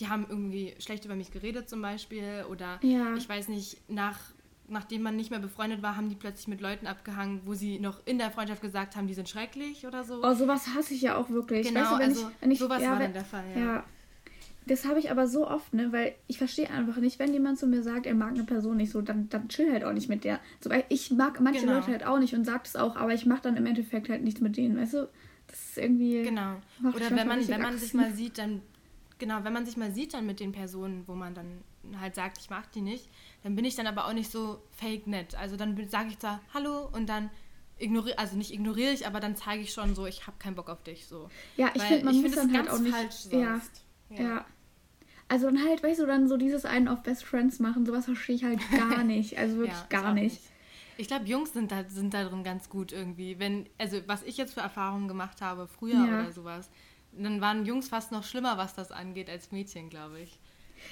Speaker 1: die haben irgendwie schlecht über mich geredet zum Beispiel oder ja. ich weiß nicht, nach, nachdem man nicht mehr befreundet war, haben die plötzlich mit Leuten abgehangen, wo sie noch in der Freundschaft gesagt haben, die sind schrecklich oder so.
Speaker 2: Oh, sowas hasse ich ja auch wirklich. Genau, weißt du, wenn also ich, wenn ich, sowas ja, war dann der Fall, ja. ja. Das habe ich aber so oft, ne, weil ich verstehe einfach nicht, wenn jemand zu mir sagt, er mag eine Person nicht so, dann, dann chill halt auch nicht mit der. So, ich mag manche genau. Leute halt auch nicht und sagt es auch, aber ich mache dann im Endeffekt halt nichts mit denen, weißt du? Das ist irgendwie.
Speaker 1: Genau. Oder wenn man, wenn man sich mal sieht, dann genau, wenn man sich mal sieht dann mit den Personen, wo man dann halt sagt, ich mag die nicht, dann bin ich dann aber auch nicht so fake nett. Also dann sage ich da Hallo und dann ignoriere, also nicht ignoriere ich, aber dann zeige ich schon so, ich habe keinen Bock auf dich so. Ja, ich finde, man ich muss
Speaker 2: find, dann halt auch nicht falsch sonst. Ja, ja. ja. Also dann halt, weißt du, dann so dieses einen auf Best Friends machen, sowas verstehe ich halt gar nicht. Also wirklich ja, gar nicht. nicht.
Speaker 1: Ich glaube, Jungs sind da, sind da drin ganz gut irgendwie. Wenn, also was ich jetzt für Erfahrungen gemacht habe, früher ja. oder sowas, dann waren Jungs fast noch schlimmer, was das angeht, als Mädchen, glaube ich.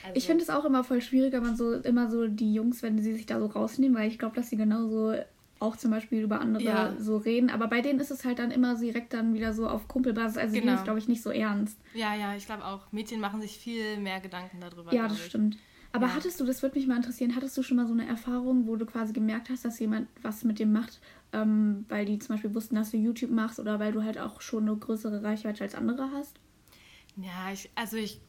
Speaker 2: Also ich finde es auch immer voll schwierig, wenn man so immer so die Jungs, wenn sie sich da so rausnehmen, weil ich glaube, dass sie genauso auch zum Beispiel über andere ja. so reden. Aber bei denen ist es halt dann immer direkt dann wieder so auf Kumpelbasis. Also genau. die ist, glaube ich, nicht so ernst.
Speaker 1: Ja, ja, ich glaube auch. Mädchen machen sich viel mehr Gedanken darüber.
Speaker 2: Ja, das stimmt. Aber ja. hattest du, das würde mich mal interessieren, hattest du schon mal so eine Erfahrung, wo du quasi gemerkt hast, dass jemand was mit dem macht, ähm, weil die zum Beispiel wussten, dass du YouTube machst oder weil du halt auch schon eine größere Reichweite als andere hast?
Speaker 1: Ja, ich, also ich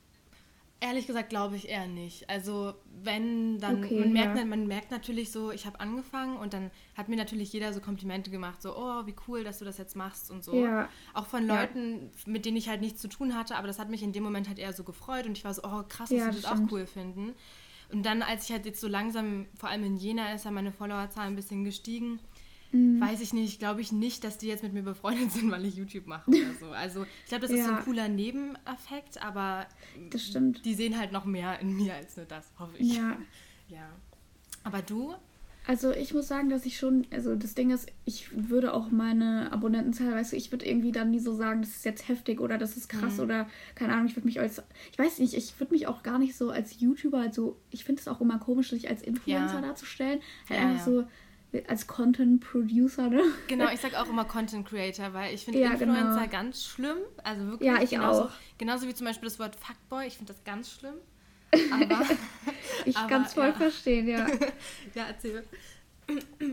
Speaker 1: ehrlich gesagt glaube ich eher nicht. Also wenn dann okay, man merkt, ja. man merkt natürlich so, ich habe angefangen und dann hat mir natürlich jeder so Komplimente gemacht, so oh wie cool, dass du das jetzt machst und so. Ja. Auch von Leuten, ja. mit denen ich halt nichts zu tun hatte, aber das hat mich in dem Moment halt eher so gefreut und ich war so oh krass, dass ja, sie das stimmt. auch cool finden. Und dann als ich halt jetzt so langsam, vor allem in Jena ist ja meine Followerzahl ein bisschen gestiegen Mhm. Weiß ich nicht, glaube ich nicht, dass die jetzt mit mir befreundet sind, weil ich YouTube mache oder so. Also ich glaube, das ist so ein cooler Nebeneffekt, aber
Speaker 2: das stimmt.
Speaker 1: die sehen halt noch mehr in mir als nur das, hoffe ich. Ja. ja. Aber du?
Speaker 2: Also ich muss sagen, dass ich schon, also das Ding ist, ich würde auch meine Abonnentenzahl, weißt du, ich würde irgendwie dann nie so sagen, das ist jetzt heftig oder das ist krass mhm. oder keine Ahnung, ich würde mich als, ich weiß nicht, ich würde mich auch gar nicht so als YouTuber, also ich finde es auch immer komisch, sich als Influencer ja. darzustellen. Halt ja, einfach ja. so, als Content Producer, ne?
Speaker 1: Genau, ich sag auch immer Content Creator, weil ich finde ja, Influencer genau. ganz schlimm. Also wirklich. Ja, ich genauso, auch. Genauso wie zum Beispiel das Wort Fuckboy, ich finde das ganz schlimm. Aber,
Speaker 2: ich kann es voll ja. verstehen, ja.
Speaker 1: ja, erzähl.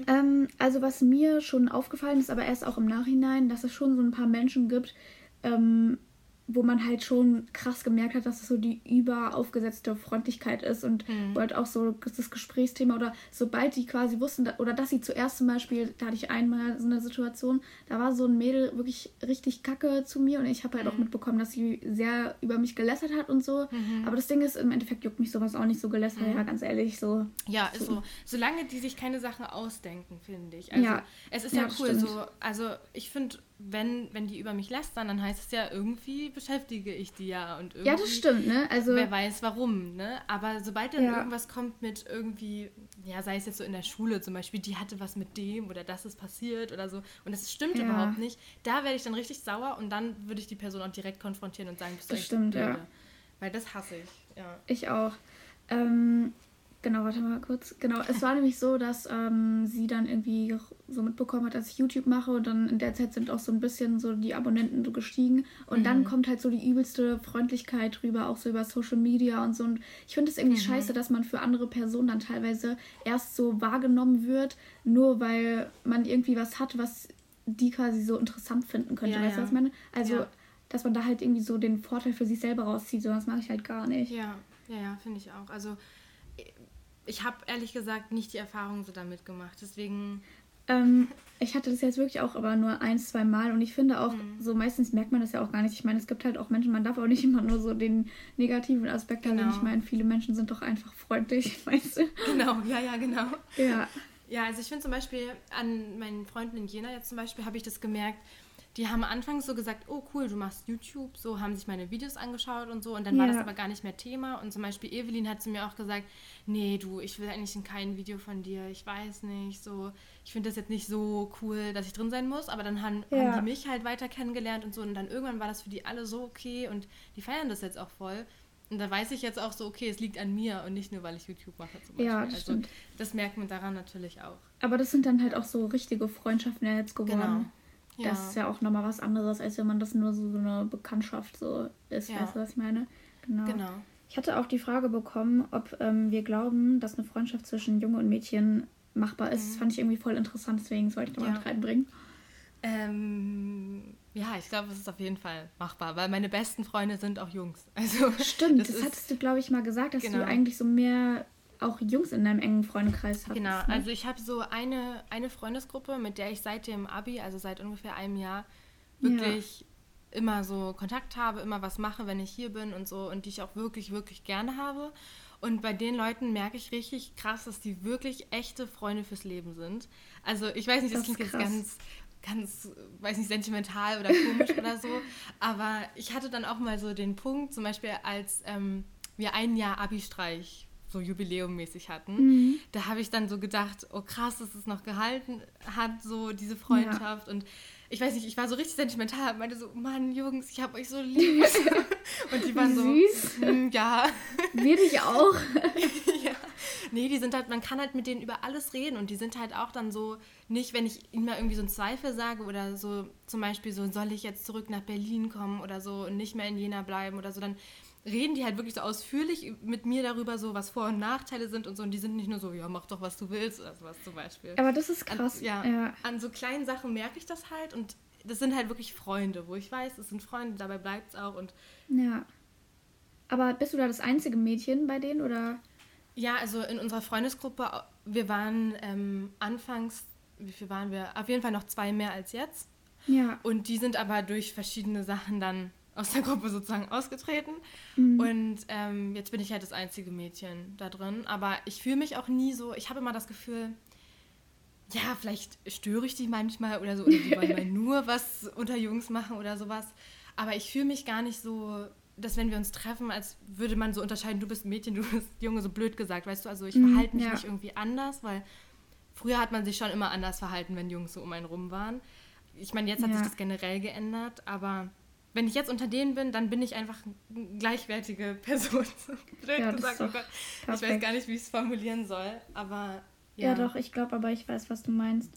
Speaker 2: Ähm, also was mir schon aufgefallen ist, aber erst auch im Nachhinein, dass es schon so ein paar Menschen gibt, ähm, wo man halt schon krass gemerkt hat, dass es so die überaufgesetzte Freundlichkeit ist und mhm. wo halt auch so das Gesprächsthema oder sobald die quasi wussten oder dass sie zuerst zum Beispiel, da hatte ich einmal so eine Situation, da war so ein Mädel wirklich richtig kacke zu mir und ich habe halt mhm. auch mitbekommen, dass sie sehr über mich gelästert hat und so. Mhm. Aber das Ding ist, im Endeffekt juckt mich sowas auch nicht so gelästert, mhm. ja, ganz ehrlich, so.
Speaker 1: Ja, ist so. Solange die sich keine Sachen ausdenken, finde ich. Also, ja. es ist ja, ja cool, so, also ich finde wenn, wenn die über mich lästern, dann heißt es ja, irgendwie beschäftige ich die ja. Und irgendwie,
Speaker 2: ja, das stimmt, ne? Also,
Speaker 1: wer weiß warum, ne? Aber sobald dann ja. irgendwas kommt mit irgendwie, ja, sei es jetzt so in der Schule zum Beispiel, die hatte was mit dem oder das ist passiert oder so und das stimmt ja. überhaupt nicht, da werde ich dann richtig sauer und dann würde ich die Person auch direkt konfrontieren und sagen, bist du das stimmt, ja. Weil das hasse ich, ja.
Speaker 2: Ich auch. Ähm, Genau, warte mal kurz. Genau, es war nämlich so, dass ähm, sie dann irgendwie so mitbekommen hat, dass ich YouTube mache und dann in der Zeit sind auch so ein bisschen so die Abonnenten so gestiegen und mhm. dann kommt halt so die übelste Freundlichkeit rüber, auch so über Social Media und so. Und ich finde es irgendwie mhm. scheiße, dass man für andere Personen dann teilweise erst so wahrgenommen wird, nur weil man irgendwie was hat, was die quasi so interessant finden könnte. Ja, weißt du, ja. was ich meine? Also, ja. dass man da halt irgendwie so den Vorteil für sich selber rauszieht, so das mache ich halt gar nicht.
Speaker 1: Ja, ja, ja, finde ich auch. Also ich habe ehrlich gesagt nicht die Erfahrung so damit gemacht. Deswegen
Speaker 2: Ähm, ich hatte das jetzt wirklich auch aber nur ein, zwei Mal und ich finde auch, mhm. so meistens merkt man das ja auch gar nicht. Ich meine, es gibt halt auch Menschen, man darf auch nicht immer nur so den negativen Aspekt genau. haben. Ich meine, viele Menschen sind doch einfach freundlich, weißt du?
Speaker 1: Genau, ja, ja, genau. Ja. Ja, also ich finde zum Beispiel an meinen Freunden in Jena jetzt zum Beispiel habe ich das gemerkt, die haben anfangs so gesagt, oh cool, du machst YouTube, so haben sich meine Videos angeschaut und so und dann ja. war das aber gar nicht mehr Thema und zum Beispiel Evelyn hat zu mir auch gesagt, nee du, ich will eigentlich in kein Video von dir, ich weiß nicht, so, ich finde das jetzt nicht so cool, dass ich drin sein muss, aber dann haben, ja. haben die mich halt weiter kennengelernt und so und dann irgendwann war das für die alle so okay und die feiern das jetzt auch voll. Und da weiß ich jetzt auch so, okay, es liegt an mir und nicht nur, weil ich YouTube mache zum Beispiel. Ja, das also, stimmt. Das merkt man daran natürlich auch.
Speaker 2: Aber das sind dann halt auch so richtige Freundschaften jetzt geworden. Genau. Ja. Das ist ja auch nochmal was anderes, als wenn man das nur so, so eine Bekanntschaft so ist. Ja. Weißt du, was ich meine? Genau. genau. Ich hatte auch die Frage bekommen, ob ähm, wir glauben, dass eine Freundschaft zwischen Junge und Mädchen machbar ist. Mhm. Das fand ich irgendwie voll interessant, deswegen sollte ich nochmal ja. mit reinbringen.
Speaker 1: Ähm, ja, ich glaube, es ist auf jeden Fall machbar, weil meine besten Freunde sind auch Jungs. Also,
Speaker 2: Stimmt, das, das hattest du, glaube ich, mal gesagt, dass genau. du eigentlich so mehr auch Jungs in deinem engen Freundeskreis hast.
Speaker 1: Genau, ne? also ich habe so eine, eine Freundesgruppe, mit der ich seit dem Abi, also seit ungefähr einem Jahr, wirklich ja. immer so Kontakt habe, immer was mache, wenn ich hier bin und so und die ich auch wirklich, wirklich gerne habe. Und bei den Leuten merke ich richtig krass, dass die wirklich echte Freunde fürs Leben sind. Also ich weiß nicht, das, das klingt jetzt ganz, ganz, weiß nicht, sentimental oder komisch oder so, aber ich hatte dann auch mal so den Punkt, zum Beispiel als ähm, wir ein Jahr Abi-Streich so jubiläummäßig hatten, mhm. da habe ich dann so gedacht, oh krass, dass es noch gehalten hat, so diese Freundschaft. Ja. Und ich weiß nicht, ich war so richtig sentimental und meinte so, Mann, Jungs, ich habe euch so lieb. und die waren Süß. so, mm, ja.
Speaker 2: Wir dich auch.
Speaker 1: ja. Nee, die sind halt, man kann halt mit denen über alles reden und die sind halt auch dann so, nicht, wenn ich ihnen mal irgendwie so einen Zweifel sage oder so, zum Beispiel so, soll ich jetzt zurück nach Berlin kommen oder so und nicht mehr in Jena bleiben oder so, dann reden die halt wirklich so ausführlich mit mir darüber, so was Vor- und Nachteile sind und so. Und die sind nicht nur so, ja, mach doch, was du willst oder sowas zum Beispiel.
Speaker 2: Aber das ist krass.
Speaker 1: An, ja, ja, an so kleinen Sachen merke ich das halt und das sind halt wirklich Freunde, wo ich weiß, es sind Freunde, dabei bleibt es auch. Und
Speaker 2: ja. Aber bist du da das einzige Mädchen bei denen oder?
Speaker 1: Ja, also in unserer Freundesgruppe, wir waren ähm, anfangs, wie viel waren wir? Auf jeden Fall noch zwei mehr als jetzt. Ja. Und die sind aber durch verschiedene Sachen dann aus der Gruppe sozusagen ausgetreten. Mhm. Und ähm, jetzt bin ich halt das einzige Mädchen da drin. Aber ich fühle mich auch nie so, ich habe immer das Gefühl, ja, vielleicht störe ich die manchmal oder so, oder die wollen mal nur was unter Jungs machen oder sowas. Aber ich fühle mich gar nicht so, dass wenn wir uns treffen, als würde man so unterscheiden, du bist Mädchen, du bist Junge, so blöd gesagt, weißt du? Also ich mhm, verhalte mich ja. nicht irgendwie anders, weil früher hat man sich schon immer anders verhalten, wenn Jungs so um einen rum waren. Ich meine, jetzt hat ja. sich das generell geändert, aber wenn ich jetzt unter denen bin, dann bin ich einfach eine gleichwertige Person. Blöd ja, gesagt, Ich weiß gar nicht, wie ich es formulieren soll, aber
Speaker 2: ja. Ja, doch, ich glaube aber, ich weiß, was du meinst.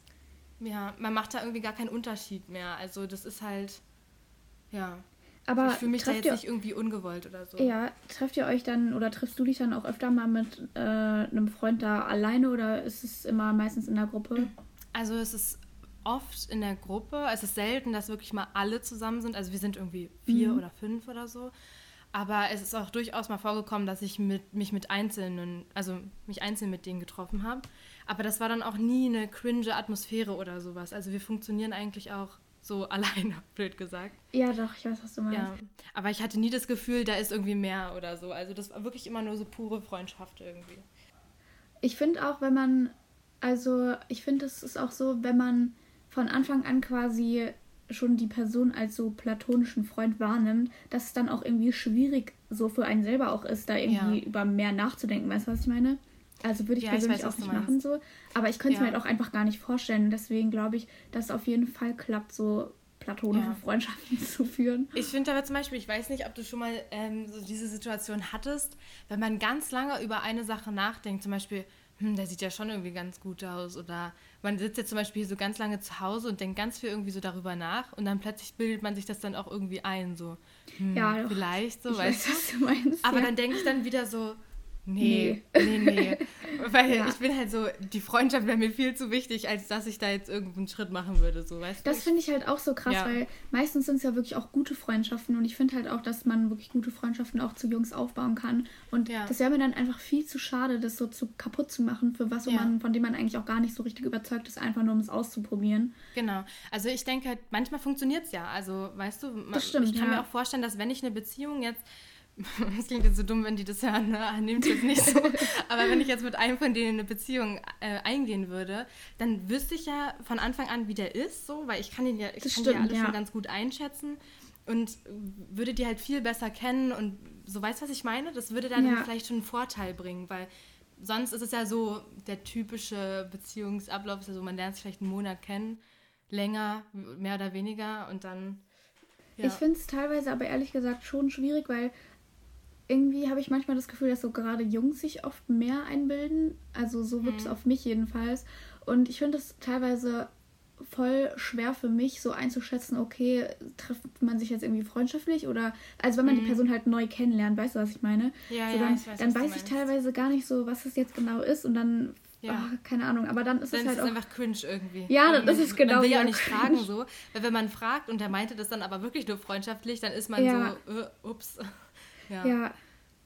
Speaker 1: Ja, man macht da irgendwie gar keinen Unterschied mehr. Also das ist halt, ja. Aber ich fühle mich da jetzt ihr, nicht irgendwie ungewollt oder so.
Speaker 2: Ja, trefft ihr euch dann oder triffst du dich dann auch öfter mal mit äh, einem Freund da alleine oder ist es immer meistens in der Gruppe?
Speaker 1: Also es ist oft in der Gruppe. Es ist selten, dass wirklich mal alle zusammen sind. Also wir sind irgendwie vier mhm. oder fünf oder so. Aber es ist auch durchaus mal vorgekommen, dass ich mit, mich mit Einzelnen, also mich einzeln mit denen getroffen habe. Aber das war dann auch nie eine cringe Atmosphäre oder sowas. Also wir funktionieren eigentlich auch so alleine, blöd gesagt.
Speaker 2: Ja, doch, ich weiß, was du meinst. Ja,
Speaker 1: aber ich hatte nie das Gefühl, da ist irgendwie mehr oder so. Also das war wirklich immer nur so pure Freundschaft irgendwie.
Speaker 2: Ich finde auch, wenn man, also ich finde, es ist auch so, wenn man von Anfang an quasi schon die Person als so platonischen Freund wahrnimmt, dass es dann auch irgendwie schwierig so für einen selber auch ist, da irgendwie ja. über mehr nachzudenken. Weißt du, was ich meine? Also würde ich ja, persönlich ich weiß, auch nicht machen so. Aber ich könnte es ja. mir halt auch einfach gar nicht vorstellen. Deswegen glaube ich, dass es auf jeden Fall klappt, so platonische ja. Freundschaften zu führen.
Speaker 1: Ich finde aber zum Beispiel, ich weiß nicht, ob du schon mal ähm, so diese Situation hattest, wenn man ganz lange über eine Sache nachdenkt, zum Beispiel, hm, der sieht ja schon irgendwie ganz gut aus. Oder man sitzt jetzt zum Beispiel so ganz lange zu Hause und denkt ganz viel irgendwie so darüber nach und dann plötzlich bildet man sich das dann auch irgendwie ein, so. Hm, ja, vielleicht so, ich weißt weiß, du. Was du meinst, Aber ja. dann denke ich dann wieder so, nee, nee, nee. Weil ja. ich bin halt so, die Freundschaft wäre mir viel zu wichtig, als dass ich da jetzt irgendeinen Schritt machen würde, so, weißt
Speaker 2: Das finde ich halt auch so krass, ja. weil meistens sind es ja wirklich auch gute Freundschaften und ich finde halt auch, dass man wirklich gute Freundschaften auch zu Jungs aufbauen kann. Und ja. das wäre mir dann einfach viel zu schade, das so zu kaputt zu machen, für was man, von dem man eigentlich auch gar nicht so richtig überzeugt ist, einfach nur um es auszuprobieren.
Speaker 1: Genau. Also ich denke halt, manchmal funktioniert es ja. Also, weißt du, man, stimmt, ich kann mir auch vorstellen, dass wenn ich eine Beziehung jetzt das klingt jetzt so dumm, wenn die das hören, ne? Ah, nehmt es nicht so. Aber wenn ich jetzt mit einem von denen eine Beziehung äh, eingehen würde, dann wüsste ich ja von Anfang an, wie der ist, so, weil ich kann ihn ja, ich das kann stimmt, ja alles ja. schon ganz gut einschätzen und würde die halt viel besser kennen und so weißt du, was ich meine? Das würde dann ja. vielleicht schon einen Vorteil bringen, weil sonst ist es ja so, der typische Beziehungsablauf ist ja so, man lernt sich vielleicht einen Monat kennen, länger, mehr oder weniger und dann.
Speaker 2: Ja. Ich finde es teilweise aber ehrlich gesagt schon schwierig, weil irgendwie habe ich manchmal das Gefühl, dass so gerade Jungs sich oft mehr einbilden. Also so wirkt es mhm. auf mich jedenfalls. Und ich finde es teilweise voll schwer für mich, so einzuschätzen, okay, trifft man sich jetzt irgendwie freundschaftlich oder also wenn man mhm. die Person halt neu kennenlernt, weißt du, was ich meine? Ja, so, dann, ja, ich weiß, dann weiß ich teilweise gar nicht so, was das jetzt genau ist und dann ja. Oh, keine Ahnung, aber dann ist dann es halt ist auch...
Speaker 1: einfach cringe irgendwie.
Speaker 2: Ja, das ist genau
Speaker 1: Man will ja auch nicht cringe. fragen so, weil wenn man fragt und der meinte das dann aber wirklich nur freundschaftlich, dann ist man ja. so, äh, ups.
Speaker 2: Ja, ja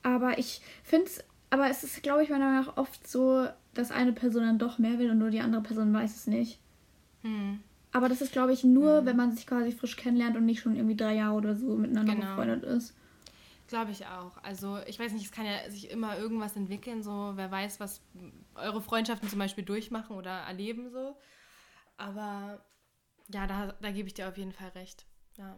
Speaker 2: aber ich finde es, aber es ist, glaube ich, meiner Meinung nach oft so, dass eine Person dann doch mehr will und nur die andere Person weiß es nicht. Hm. Aber das ist, glaube ich, nur, hm. wenn man sich quasi frisch kennenlernt und nicht schon irgendwie drei Jahre oder so miteinander genau. befreundet ist.
Speaker 1: Glaube ich auch. Also ich weiß nicht, es kann ja sich immer irgendwas entwickeln, so wer weiß, was eure Freundschaften zum Beispiel durchmachen oder erleben so. Aber ja, da, da gebe ich dir auf jeden Fall recht. Ja.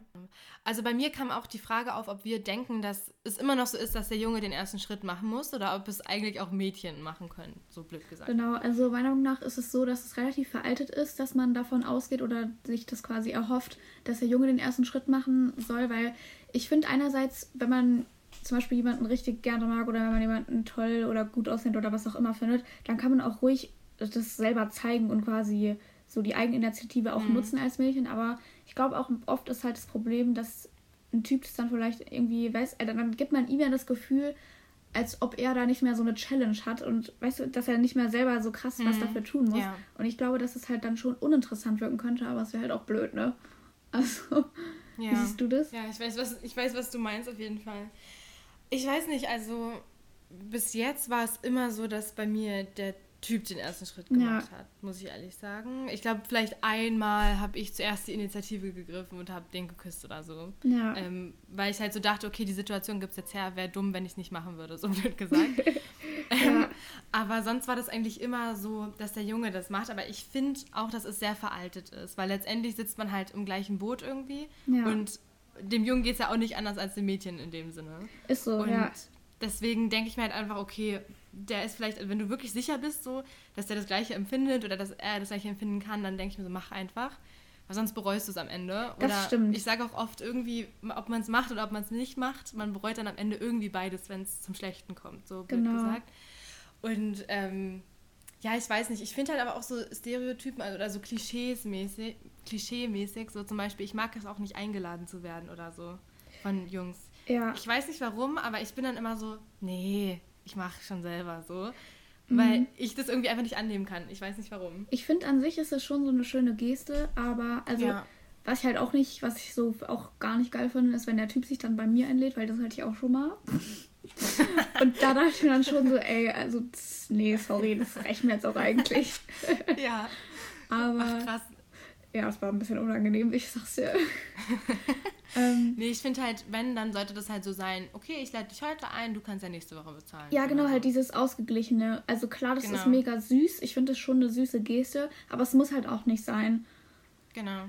Speaker 1: Also bei mir kam auch die Frage auf, ob wir denken, dass es immer noch so ist, dass der Junge den ersten Schritt machen muss oder ob es eigentlich auch Mädchen machen können, so blöd gesagt.
Speaker 2: Genau, also meiner Meinung nach ist es so, dass es relativ veraltet ist, dass man davon ausgeht oder sich das quasi erhofft, dass der Junge den ersten Schritt machen soll, weil ich finde einerseits, wenn man zum Beispiel jemanden richtig gerne mag oder wenn man jemanden toll oder gut aussieht oder was auch immer findet, dann kann man auch ruhig das selber zeigen und quasi so die Eigeninitiative auch mhm. nutzen als Mädchen, aber ich glaube auch oft ist halt das Problem, dass ein Typ das dann vielleicht irgendwie weiß, äh, dann gibt man ihm ja das Gefühl, als ob er da nicht mehr so eine Challenge hat und weißt du, dass er nicht mehr selber so krass mhm. was dafür tun muss. Ja. Und ich glaube, dass es halt dann schon uninteressant wirken könnte, aber es wäre halt auch blöd, ne? Also, ja. wie siehst du das?
Speaker 1: Ja, ich weiß, was, ich weiß, was du meinst auf jeden Fall. Ich weiß nicht, also bis jetzt war es immer so, dass bei mir der Typ den ersten Schritt gemacht ja. hat, muss ich ehrlich sagen. Ich glaube, vielleicht einmal habe ich zuerst die Initiative gegriffen und habe den geküsst oder so. Ja. Ähm, weil ich halt so dachte, okay, die Situation gibt es jetzt her, wäre dumm, wenn ich es nicht machen würde, so blöd gesagt. ähm, aber sonst war das eigentlich immer so, dass der Junge das macht. Aber ich finde auch, dass es sehr veraltet ist, weil letztendlich sitzt man halt im gleichen Boot irgendwie. Und dem Jungen geht es ja auch nicht anders als dem Mädchen in dem Sinne.
Speaker 2: Ist so, und ja.
Speaker 1: Deswegen denke ich mir halt einfach, okay, der ist vielleicht, wenn du wirklich sicher bist, so, dass der das Gleiche empfindet oder dass er das Gleiche empfinden kann, dann denke ich mir so, mach einfach. Weil sonst bereust du es am Ende. Oder
Speaker 2: das stimmt.
Speaker 1: Ich sage auch oft irgendwie, ob man es macht oder ob man es nicht macht, man bereut dann am Ende irgendwie beides, wenn es zum Schlechten kommt, so blöd genau. gesagt. Und ähm, ja, ich weiß nicht, ich finde halt aber auch so Stereotypen also, oder so Klischees-mäßig, Klischee-mäßig, so zum Beispiel, ich mag es auch nicht eingeladen zu werden oder so von Jungs. Ja. Ich weiß nicht warum, aber ich bin dann immer so, nee, ich mache schon selber so. Mhm. Weil ich das irgendwie einfach nicht annehmen kann. Ich weiß nicht warum.
Speaker 2: Ich finde an sich ist es schon so eine schöne Geste, aber also ja. was ich halt auch nicht, was ich so auch gar nicht geil finde, ist, wenn der Typ sich dann bei mir einlädt, weil das hatte ich auch schon mal. Und da dachte ich mir dann schon so, ey, also nee, sorry, das reicht mir jetzt auch eigentlich.
Speaker 1: ja.
Speaker 2: Aber Ach, krass. Ja, es war ein bisschen unangenehm, ich sag's dir.
Speaker 1: ähm, nee, ich finde halt, wenn, dann sollte das halt so sein, okay, ich lade dich heute ein, du kannst ja nächste Woche bezahlen.
Speaker 2: Ja, genau, halt dieses Ausgeglichene. Also klar, das genau. ist mega süß. Ich finde das schon eine süße Geste, aber es muss halt auch nicht sein.
Speaker 1: Genau.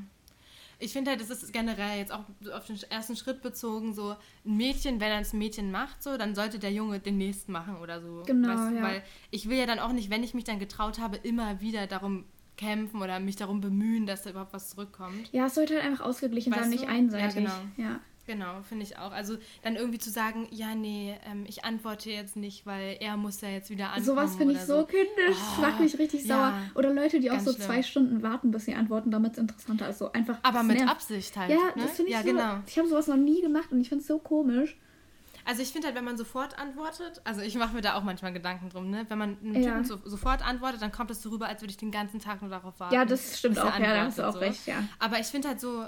Speaker 1: Ich finde halt, das ist generell jetzt auch auf den ersten Schritt bezogen, so ein Mädchen, wenn er das Mädchen macht, so, dann sollte der Junge den nächsten machen oder so.
Speaker 2: Genau, weißt, ja.
Speaker 1: Weil ich will ja dann auch nicht, wenn ich mich dann getraut habe, immer wieder darum kämpfen oder mich darum bemühen, dass da überhaupt was zurückkommt.
Speaker 2: Ja, es sollte halt einfach ausgeglichen weißt sein, du? nicht einseitig. Ja,
Speaker 1: genau. Ja. Genau, finde ich auch. Also dann irgendwie zu sagen, ja, nee, ähm, ich antworte jetzt nicht, weil er muss ja jetzt wieder antworten.
Speaker 2: Sowas finde ich so, so kindisch. Oh, das macht mich richtig ja, sauer. Oder Leute, die auch so schlimm. zwei Stunden warten, bis sie antworten, damit es interessanter ist. So einfach.
Speaker 1: Aber mit nervt. Absicht halt.
Speaker 2: Ja, ne? das finde ich
Speaker 1: ja,
Speaker 2: so,
Speaker 1: genau.
Speaker 2: Ich habe sowas noch nie gemacht und ich finde es so komisch.
Speaker 1: Also ich finde halt, wenn man sofort antwortet, also ich mache mir da auch manchmal Gedanken drum, ne? Wenn man einem ja. Typen so, sofort antwortet, dann kommt es so rüber, als würde ich den ganzen Tag nur darauf warten.
Speaker 2: Ja, das stimmt auch, ja, da hast du auch so. recht, ja.
Speaker 1: Aber ich finde halt so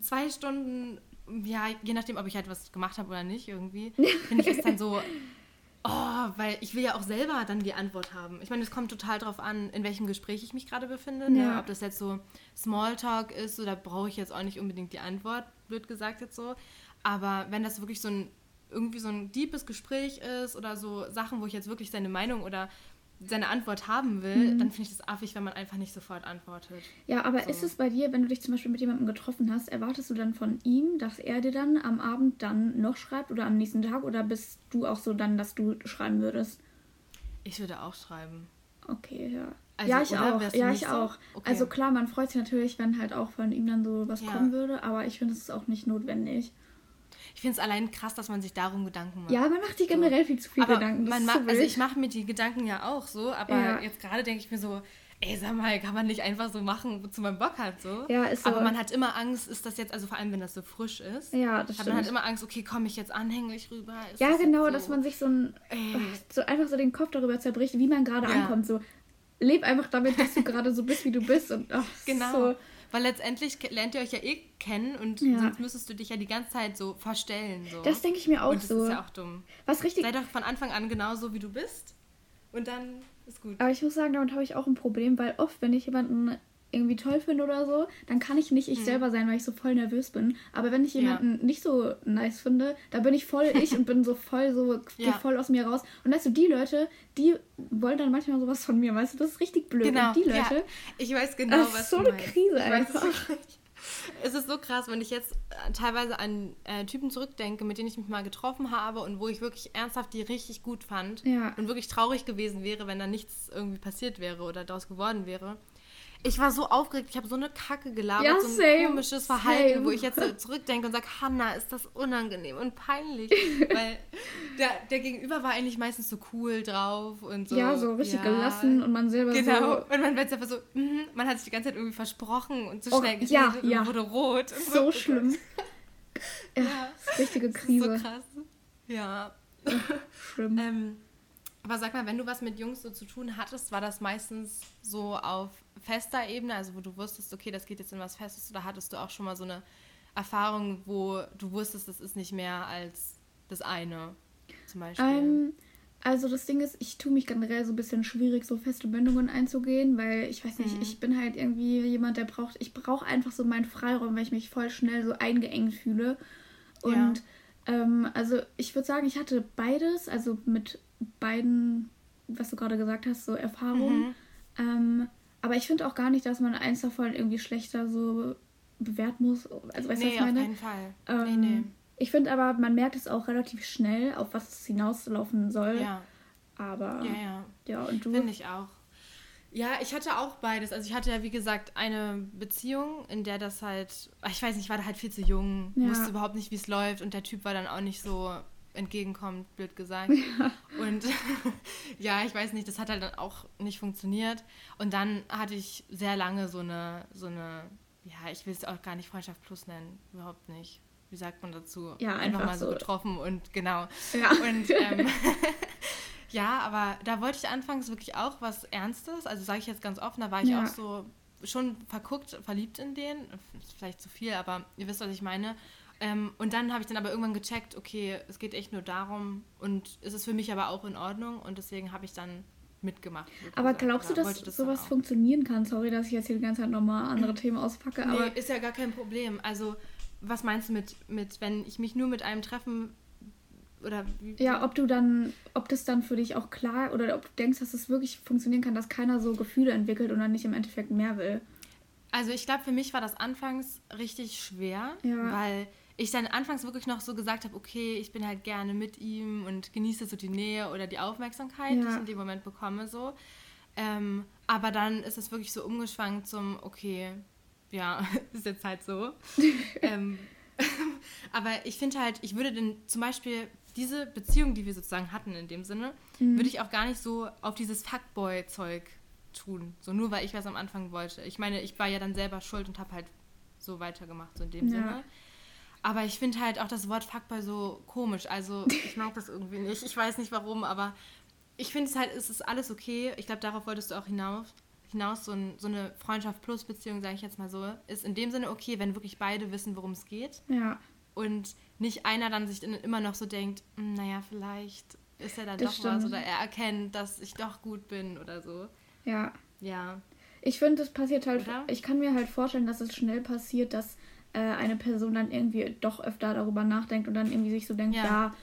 Speaker 1: zwei Stunden, ja, je nachdem, ob ich halt was gemacht habe oder nicht irgendwie, finde ich es dann so, oh, weil ich will ja auch selber dann die Antwort haben. Ich meine, es kommt total drauf an, in welchem Gespräch ich mich gerade befinde. Ne? Ja. Ne? Ob das jetzt so Smalltalk ist oder brauche ich jetzt auch nicht unbedingt die Antwort, blöd gesagt jetzt so. Aber wenn das wirklich so ein irgendwie so ein deepes Gespräch ist oder so Sachen, wo ich jetzt wirklich seine Meinung oder seine Antwort haben will, mhm. dann finde ich das affig, wenn man einfach nicht sofort antwortet.
Speaker 2: Ja, aber so. ist es bei dir, wenn du dich zum Beispiel mit jemandem getroffen hast, erwartest du dann von ihm, dass er dir dann am Abend dann noch schreibt oder am nächsten Tag oder bist du auch so dann, dass du schreiben würdest?
Speaker 1: Ich würde auch schreiben.
Speaker 2: Okay, ja. Also, ja, ich auch. Ja, ich so? auch. Okay. Also klar, man freut sich natürlich, wenn halt auch von ihm dann so was ja. kommen würde, aber ich finde es ist auch nicht notwendig.
Speaker 1: Ich finde es allein krass, dass man sich darum Gedanken macht.
Speaker 2: Ja, man macht sich generell so. viel zu viel
Speaker 1: aber
Speaker 2: Gedanken.
Speaker 1: Man macht, so also ich mache mir die Gedanken ja auch so, aber ja. jetzt gerade denke ich mir so, ey, sag mal, kann man nicht einfach so machen, wozu man Bock hat, so.
Speaker 2: Ja, ist so.
Speaker 1: Aber man hat immer Angst, ist das jetzt, also vor allem, wenn das so frisch ist.
Speaker 2: Ja, das
Speaker 1: stimmt. Man hat immer Angst, okay, komme ich jetzt anhänglich rüber?
Speaker 2: Ist ja, das genau, so? dass man sich so, ein, so einfach so den Kopf darüber zerbricht, wie man gerade ja. ankommt, so. Leb einfach damit, dass du gerade so bist, wie du bist und ach,
Speaker 1: genau.
Speaker 2: So,
Speaker 1: weil letztendlich lernt ihr euch ja eh kennen und ja. sonst müsstest du dich ja die ganze Zeit so verstellen. So.
Speaker 2: Das denke ich mir auch und
Speaker 1: das
Speaker 2: so.
Speaker 1: Das ist ja auch dumm.
Speaker 2: Was richtig.
Speaker 1: Sei doch von Anfang an genauso, wie du bist. Und dann ist gut.
Speaker 2: Aber ich muss sagen, damit habe ich auch ein Problem, weil oft, wenn ich jemanden irgendwie toll finde oder so, dann kann ich nicht ich hm. selber sein, weil ich so voll nervös bin. Aber wenn ich jemanden ja. nicht so nice finde, da bin ich voll ich und bin so voll so, ja. voll aus mir raus. Und weißt du, die Leute, die wollen dann manchmal sowas von mir, weißt du, das ist richtig blöd.
Speaker 1: Genau.
Speaker 2: Und die Leute. Ja.
Speaker 1: Ich weiß genau,
Speaker 2: das was ist so eine meinst. Krise einfach.
Speaker 1: Es ist so krass, wenn ich jetzt äh, teilweise an äh, Typen zurückdenke, mit denen ich mich mal getroffen habe und wo ich wirklich ernsthaft die richtig gut fand
Speaker 2: ja.
Speaker 1: und wirklich traurig gewesen wäre, wenn da nichts irgendwie passiert wäre oder daraus geworden wäre. Ich war so aufgeregt, ich habe so eine Kacke gelabert, ja, so ein same, komisches Verhalten, same. wo ich jetzt so zurückdenke und sage, Hanna, ist das unangenehm und peinlich. Weil der, der Gegenüber war eigentlich meistens so cool drauf und so.
Speaker 2: Ja, so richtig ja, gelassen und man selber
Speaker 1: genau.
Speaker 2: so.
Speaker 1: Genau, und man wird einfach so, mm, man hat sich die ganze Zeit irgendwie versprochen und zu so oh, schnell geredet ja, ja. und wurde rot. Und
Speaker 2: so, so schlimm. ja, ja, richtige Krise.
Speaker 1: so krass. Ja.
Speaker 2: schlimm.
Speaker 1: Ähm, aber sag mal, wenn du was mit Jungs so zu tun hattest, war das meistens so auf fester Ebene, also wo du wusstest, okay, das geht jetzt in was Festes, oder hattest du auch schon mal so eine Erfahrung, wo du wusstest, das ist nicht mehr als das eine, zum Beispiel?
Speaker 2: Ähm, also das Ding ist, ich tue mich generell so ein bisschen schwierig, so feste Bindungen einzugehen, weil ich weiß nicht, mhm. ich bin halt irgendwie jemand, der braucht, ich brauche einfach so meinen Freiraum, weil ich mich voll schnell so eingeengt fühle. Und ja. ähm, also ich würde sagen, ich hatte beides, also mit beiden, was du gerade gesagt hast, so Erfahrungen. Mhm. Ähm, aber ich finde auch gar nicht, dass man eins davon irgendwie schlechter so bewerten muss. Also weißt du, nee, was ich meine?
Speaker 1: auf jeden Fall.
Speaker 2: Ähm, nee, nee. Ich finde aber, man merkt es auch relativ schnell, auf was es hinauslaufen soll.
Speaker 1: Ja.
Speaker 2: Aber.
Speaker 1: Ja, ja.
Speaker 2: Ja, und du.
Speaker 1: Finde ich auch. Ja, ich hatte auch beides. Also ich hatte ja, wie gesagt, eine Beziehung, in der das halt, ich weiß nicht, ich war da halt viel zu jung, ja. wusste überhaupt nicht, wie es läuft und der Typ war dann auch nicht so entgegenkommt, blöd gesagt. Ja. Und ja, ich weiß nicht, das hat halt dann auch nicht funktioniert. Und dann hatte ich sehr lange so eine, so eine, ja, ich will es auch gar nicht Freundschaft plus nennen, überhaupt nicht. Wie sagt man dazu?
Speaker 2: Ja, einfach, einfach
Speaker 1: mal so getroffen und genau.
Speaker 2: Ja.
Speaker 1: Und ähm, ja, aber da wollte ich anfangs wirklich auch was Ernstes. Also sage ich jetzt ganz offen, da war ich ja. auch so schon verguckt, verliebt in den. Vielleicht zu viel, aber ihr wisst, was ich meine. Ähm, und dann habe ich dann aber irgendwann gecheckt, okay, es geht echt nur darum und es ist für mich aber auch in Ordnung und deswegen habe ich dann mitgemacht.
Speaker 2: Aber glaubst du, dass das sowas funktionieren kann? Sorry, dass ich jetzt hier die ganze Zeit nochmal andere Themen auspacke.
Speaker 1: Nee, aber ist ja gar kein Problem. Also, was meinst du mit, mit, wenn ich mich nur mit einem treffen oder
Speaker 2: Ja, ob du dann, ob das dann für dich auch klar oder ob du denkst, dass es das wirklich funktionieren kann, dass keiner so Gefühle entwickelt und dann nicht im Endeffekt mehr will.
Speaker 1: Also ich glaube, für mich war das anfangs richtig schwer,
Speaker 2: ja.
Speaker 1: weil ich dann anfangs wirklich noch so gesagt habe, okay, ich bin halt gerne mit ihm und genieße so die Nähe oder die Aufmerksamkeit, ja. die ich in dem Moment bekomme, so. Ähm, aber dann ist es wirklich so umgeschwankt zum, okay, ja, ist jetzt halt so. ähm, aber ich finde halt, ich würde denn zum Beispiel diese Beziehung, die wir sozusagen hatten in dem Sinne, mhm. würde ich auch gar nicht so auf dieses Fuckboy-Zeug tun. So nur weil ich was am Anfang wollte. Ich meine, ich war ja dann selber schuld und habe halt so weitergemacht, so in dem ja. Sinne. Aber ich finde halt auch das Wort Fuckboy so komisch. Also ich mag das irgendwie nicht. Ich weiß nicht warum, aber ich finde es halt, es ist alles okay. Ich glaube, darauf wolltest du auch hinaus. Hinaus, so, ein, so eine Freundschaft plus Beziehung, sage ich jetzt mal so, ist in dem Sinne okay, wenn wirklich beide wissen, worum es geht.
Speaker 2: Ja.
Speaker 1: Und nicht einer dann sich immer noch so denkt, "Hm, naja, vielleicht ist er dann
Speaker 2: Das
Speaker 1: doch was
Speaker 2: stimmt.
Speaker 1: oder er erkennt, dass ich doch gut bin oder so.
Speaker 2: Ja.
Speaker 1: Ja.
Speaker 2: Ich finde, das passiert halt,
Speaker 1: Oder?
Speaker 2: ich kann mir halt vorstellen, dass es schnell passiert, dass äh, eine Person dann irgendwie doch öfter darüber nachdenkt und dann irgendwie sich so denkt,
Speaker 1: Ja.
Speaker 2: ja,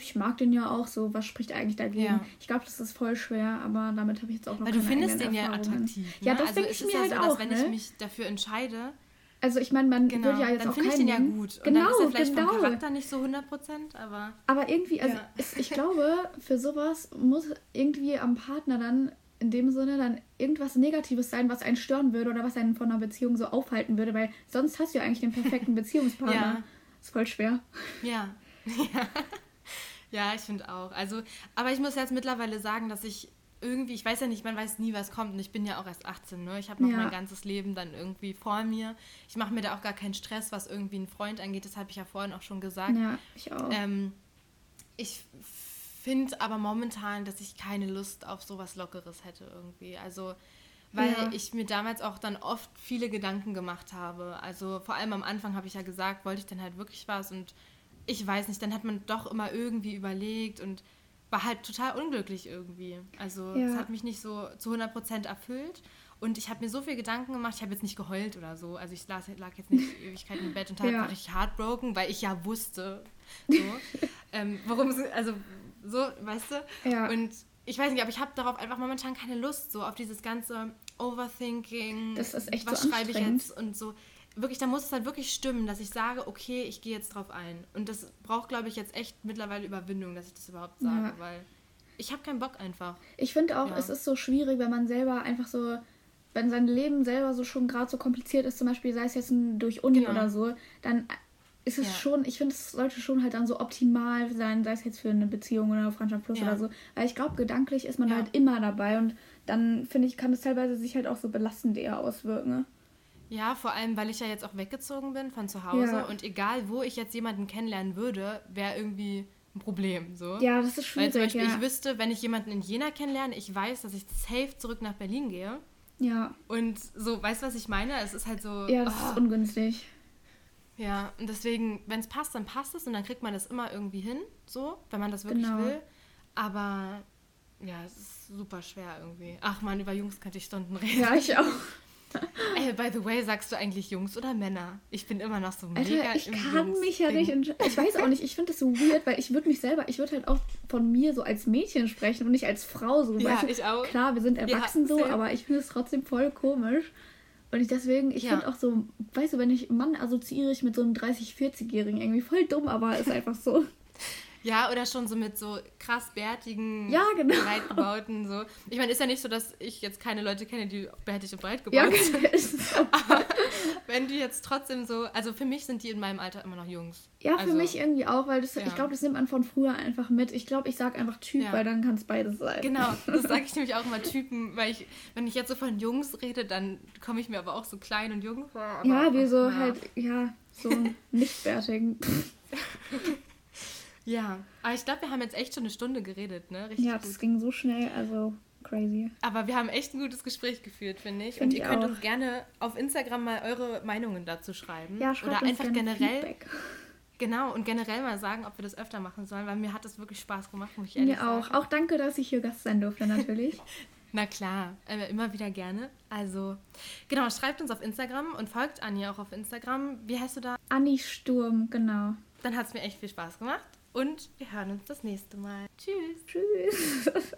Speaker 2: ich mag den ja auch so, was spricht eigentlich dagegen?
Speaker 1: Ja.
Speaker 2: Ich glaube, das ist voll schwer, aber damit habe ich jetzt auch noch
Speaker 1: Weil du findest den ja attraktiv.
Speaker 2: Ja,
Speaker 1: ne?
Speaker 2: das
Speaker 1: also
Speaker 2: denke ich mir
Speaker 1: ja
Speaker 2: halt
Speaker 1: so, dass
Speaker 2: auch,
Speaker 1: wenn
Speaker 2: ne?
Speaker 1: ich mich dafür entscheide,
Speaker 2: Also ich meine, man
Speaker 1: genau,
Speaker 2: würde ja jetzt
Speaker 1: dann
Speaker 2: auch
Speaker 1: finde ich den ja
Speaker 2: keinen-
Speaker 1: gut. Und
Speaker 2: Genau,
Speaker 1: dann ist er vielleicht
Speaker 2: genau.
Speaker 1: vom Charakter nicht so 100%, aber
Speaker 2: Aber irgendwie, also
Speaker 1: Ja.
Speaker 2: es, ich glaube, für sowas muss irgendwie am Partner dann in dem Sinne dann irgendwas Negatives sein, was einen stören würde oder was einen von einer Beziehung so aufhalten würde, weil sonst hast du ja eigentlich den perfekten Beziehungspartner.
Speaker 1: Ja.
Speaker 2: Ist voll schwer.
Speaker 1: Ja. Ja, ja ich finde auch. Also, aber ich muss jetzt mittlerweile sagen, dass ich irgendwie, ich weiß ja nicht, man weiß nie, was kommt. Und ich bin ja auch erst 18, ne? Ich habe noch
Speaker 2: Ja.
Speaker 1: mein ganzes Leben dann irgendwie vor mir. Ich mache mir da auch gar keinen Stress, was irgendwie einen Freund angeht. Das habe ich ja vorhin auch schon gesagt.
Speaker 2: Ja, ich auch.
Speaker 1: Ähm, ich finde aber momentan, dass ich keine Lust auf sowas Lockeres hätte irgendwie. Also, weil
Speaker 2: Ja.
Speaker 1: ich mir damals auch dann oft viele Gedanken gemacht habe. Also vor allem am Anfang habe ich ja gesagt, wollte ich denn halt wirklich was und ich weiß nicht, dann hat man doch immer irgendwie überlegt und war halt total unglücklich irgendwie. Also es
Speaker 2: Ja.
Speaker 1: hat mich nicht so zu 100% erfüllt und ich habe mir so viel Gedanken gemacht, ich habe jetzt nicht geheult oder so. Also ich lag, lag jetzt nicht Ewigkeiten im Bett und
Speaker 2: Ja.
Speaker 1: war richtig heartbroken, weil ich ja wusste, so, ähm, worum es, also so, weißt du?
Speaker 2: Ja.
Speaker 1: Und ich weiß nicht, aber ich habe darauf einfach momentan keine Lust, so auf dieses ganze Overthinking.
Speaker 2: Das ist echt
Speaker 1: was
Speaker 2: so
Speaker 1: schreibe ich jetzt und so. Wirklich, da muss es halt wirklich stimmen, dass ich sage, okay, ich gehe jetzt drauf ein. Und das braucht, glaube ich, jetzt echt mittlerweile Überwindung, dass ich das überhaupt sage,
Speaker 2: Ja.
Speaker 1: weil ich habe keinen Bock einfach.
Speaker 2: Ich finde auch,
Speaker 1: Ja.
Speaker 2: es ist so schwierig, wenn man selber einfach so, wenn sein Leben selber so schon gerade so kompliziert ist, zum Beispiel sei es jetzt durch Uni
Speaker 1: Genau.
Speaker 2: oder so, dann ist es
Speaker 1: Ja.
Speaker 2: schon, ich finde, es sollte schon halt dann so optimal sein, sei es jetzt für eine Beziehung oder Freundschaft plus
Speaker 1: Ja.
Speaker 2: oder so. Weil ich glaube, gedanklich ist man
Speaker 1: Ja.
Speaker 2: halt immer dabei und dann finde ich, kann es teilweise sich halt auch so belastend eher auswirken. Ne?
Speaker 1: Ja, vor allem, weil ich ja jetzt auch weggezogen bin von zu Hause und egal, wo ich jetzt jemanden kennenlernen würde, wäre irgendwie ein Problem. So.
Speaker 2: Ja, das ist
Speaker 1: Weil
Speaker 2: schwierig.
Speaker 1: zum Beispiel, ich wüsste, wenn ich jemanden in Jena kennenlerne, ich weiß, dass ich safe zurück nach Berlin gehe.
Speaker 2: ja.
Speaker 1: Und so, weißt du, was ich meine? Es ist halt so.
Speaker 2: ja, das
Speaker 1: oh,
Speaker 2: ist ungünstig.
Speaker 1: Ja, und deswegen, wenn es passt, dann passt es und dann kriegt man das immer irgendwie hin, so, wenn man das wirklich
Speaker 2: Genau.
Speaker 1: will. Aber ja, es ist super schwer irgendwie. Ach man, über Jungs könnte ich Stunden reden.
Speaker 2: Ja, ich auch.
Speaker 1: Ey, by the way, sagst du eigentlich Jungs oder Männer? Ich bin immer noch so mega
Speaker 2: Alter, ich
Speaker 1: im
Speaker 2: kann mich ja
Speaker 1: Jungs-Ding.
Speaker 2: nicht entscheiden. Ich weiß auch nicht, ich finde das so weird, weil ich würde mich selber, ich würde halt auch von mir so als Mädchen sprechen und nicht als Frau so.
Speaker 1: Ja,
Speaker 2: weißt du?
Speaker 1: ich auch.
Speaker 2: Klar, wir sind erwachsen so,
Speaker 1: same.
Speaker 2: aber ich finde es trotzdem voll komisch. Und ich deswegen, ich
Speaker 1: Ja.
Speaker 2: finde auch so, weißt du, wenn ich Mann assoziiere ich mit so einem 30-, 40-Jährigen irgendwie voll dumm, aber ist einfach so.
Speaker 1: Ja, oder schon so mit so krass bärtigen,
Speaker 2: Ja, genau.
Speaker 1: breit gebauten so. Ich meine, ist ja nicht so, dass ich jetzt keine Leute kenne, die bärtig und breit gebaut
Speaker 2: Ja,
Speaker 1: sind.
Speaker 2: ist so.
Speaker 1: Wenn die jetzt trotzdem so, also für mich sind die in meinem Alter immer noch Jungs.
Speaker 2: Ja, für
Speaker 1: also,
Speaker 2: mich irgendwie auch, weil das,
Speaker 1: ja.
Speaker 2: ich glaube, das nimmt man von früher einfach mit. Ich glaube, ich sage einfach Typ,
Speaker 1: Ja.
Speaker 2: weil dann kann es beides sein.
Speaker 1: Genau, das sage ich nämlich auch immer Typen, weil ich, wenn ich jetzt so von Jungs rede, dann komme ich mir aber auch so klein und jung vor. aber-
Speaker 2: Ja, wie so
Speaker 1: ja.
Speaker 2: halt, ja, so nichtfertigen.
Speaker 1: Ja, aber ich glaube, wir haben jetzt echt schon eine Stunde geredet, ne? Richtig
Speaker 2: Ja,
Speaker 1: gut.
Speaker 2: das ging so schnell, also crazy.
Speaker 1: Aber wir haben echt ein gutes Gespräch geführt, finde ich.
Speaker 2: Find
Speaker 1: und ihr könnt
Speaker 2: auch.
Speaker 1: uns gerne auf Instagram mal eure Meinungen dazu schreiben.
Speaker 2: Ja, schreibt
Speaker 1: Oder
Speaker 2: uns
Speaker 1: einfach
Speaker 2: gerne
Speaker 1: generell.
Speaker 2: Feedback.
Speaker 1: Genau, und generell mal sagen, ob wir das öfter machen sollen, weil mir hat das wirklich Spaß gemacht, muss ich ehrlich
Speaker 2: Mir auch.
Speaker 1: sagen.
Speaker 2: Auch danke, dass ich hier Gast sein durfte, natürlich.
Speaker 1: Na klar, äh, immer wieder gerne. Also, genau, schreibt uns auf Instagram und folgt Anja auch auf Instagram. Wie heißt du da?
Speaker 2: Anni Sturm, genau.
Speaker 1: Dann hat es mir echt viel Spaß gemacht und wir hören uns das nächste Mal. Tschüss.
Speaker 2: Tschüss.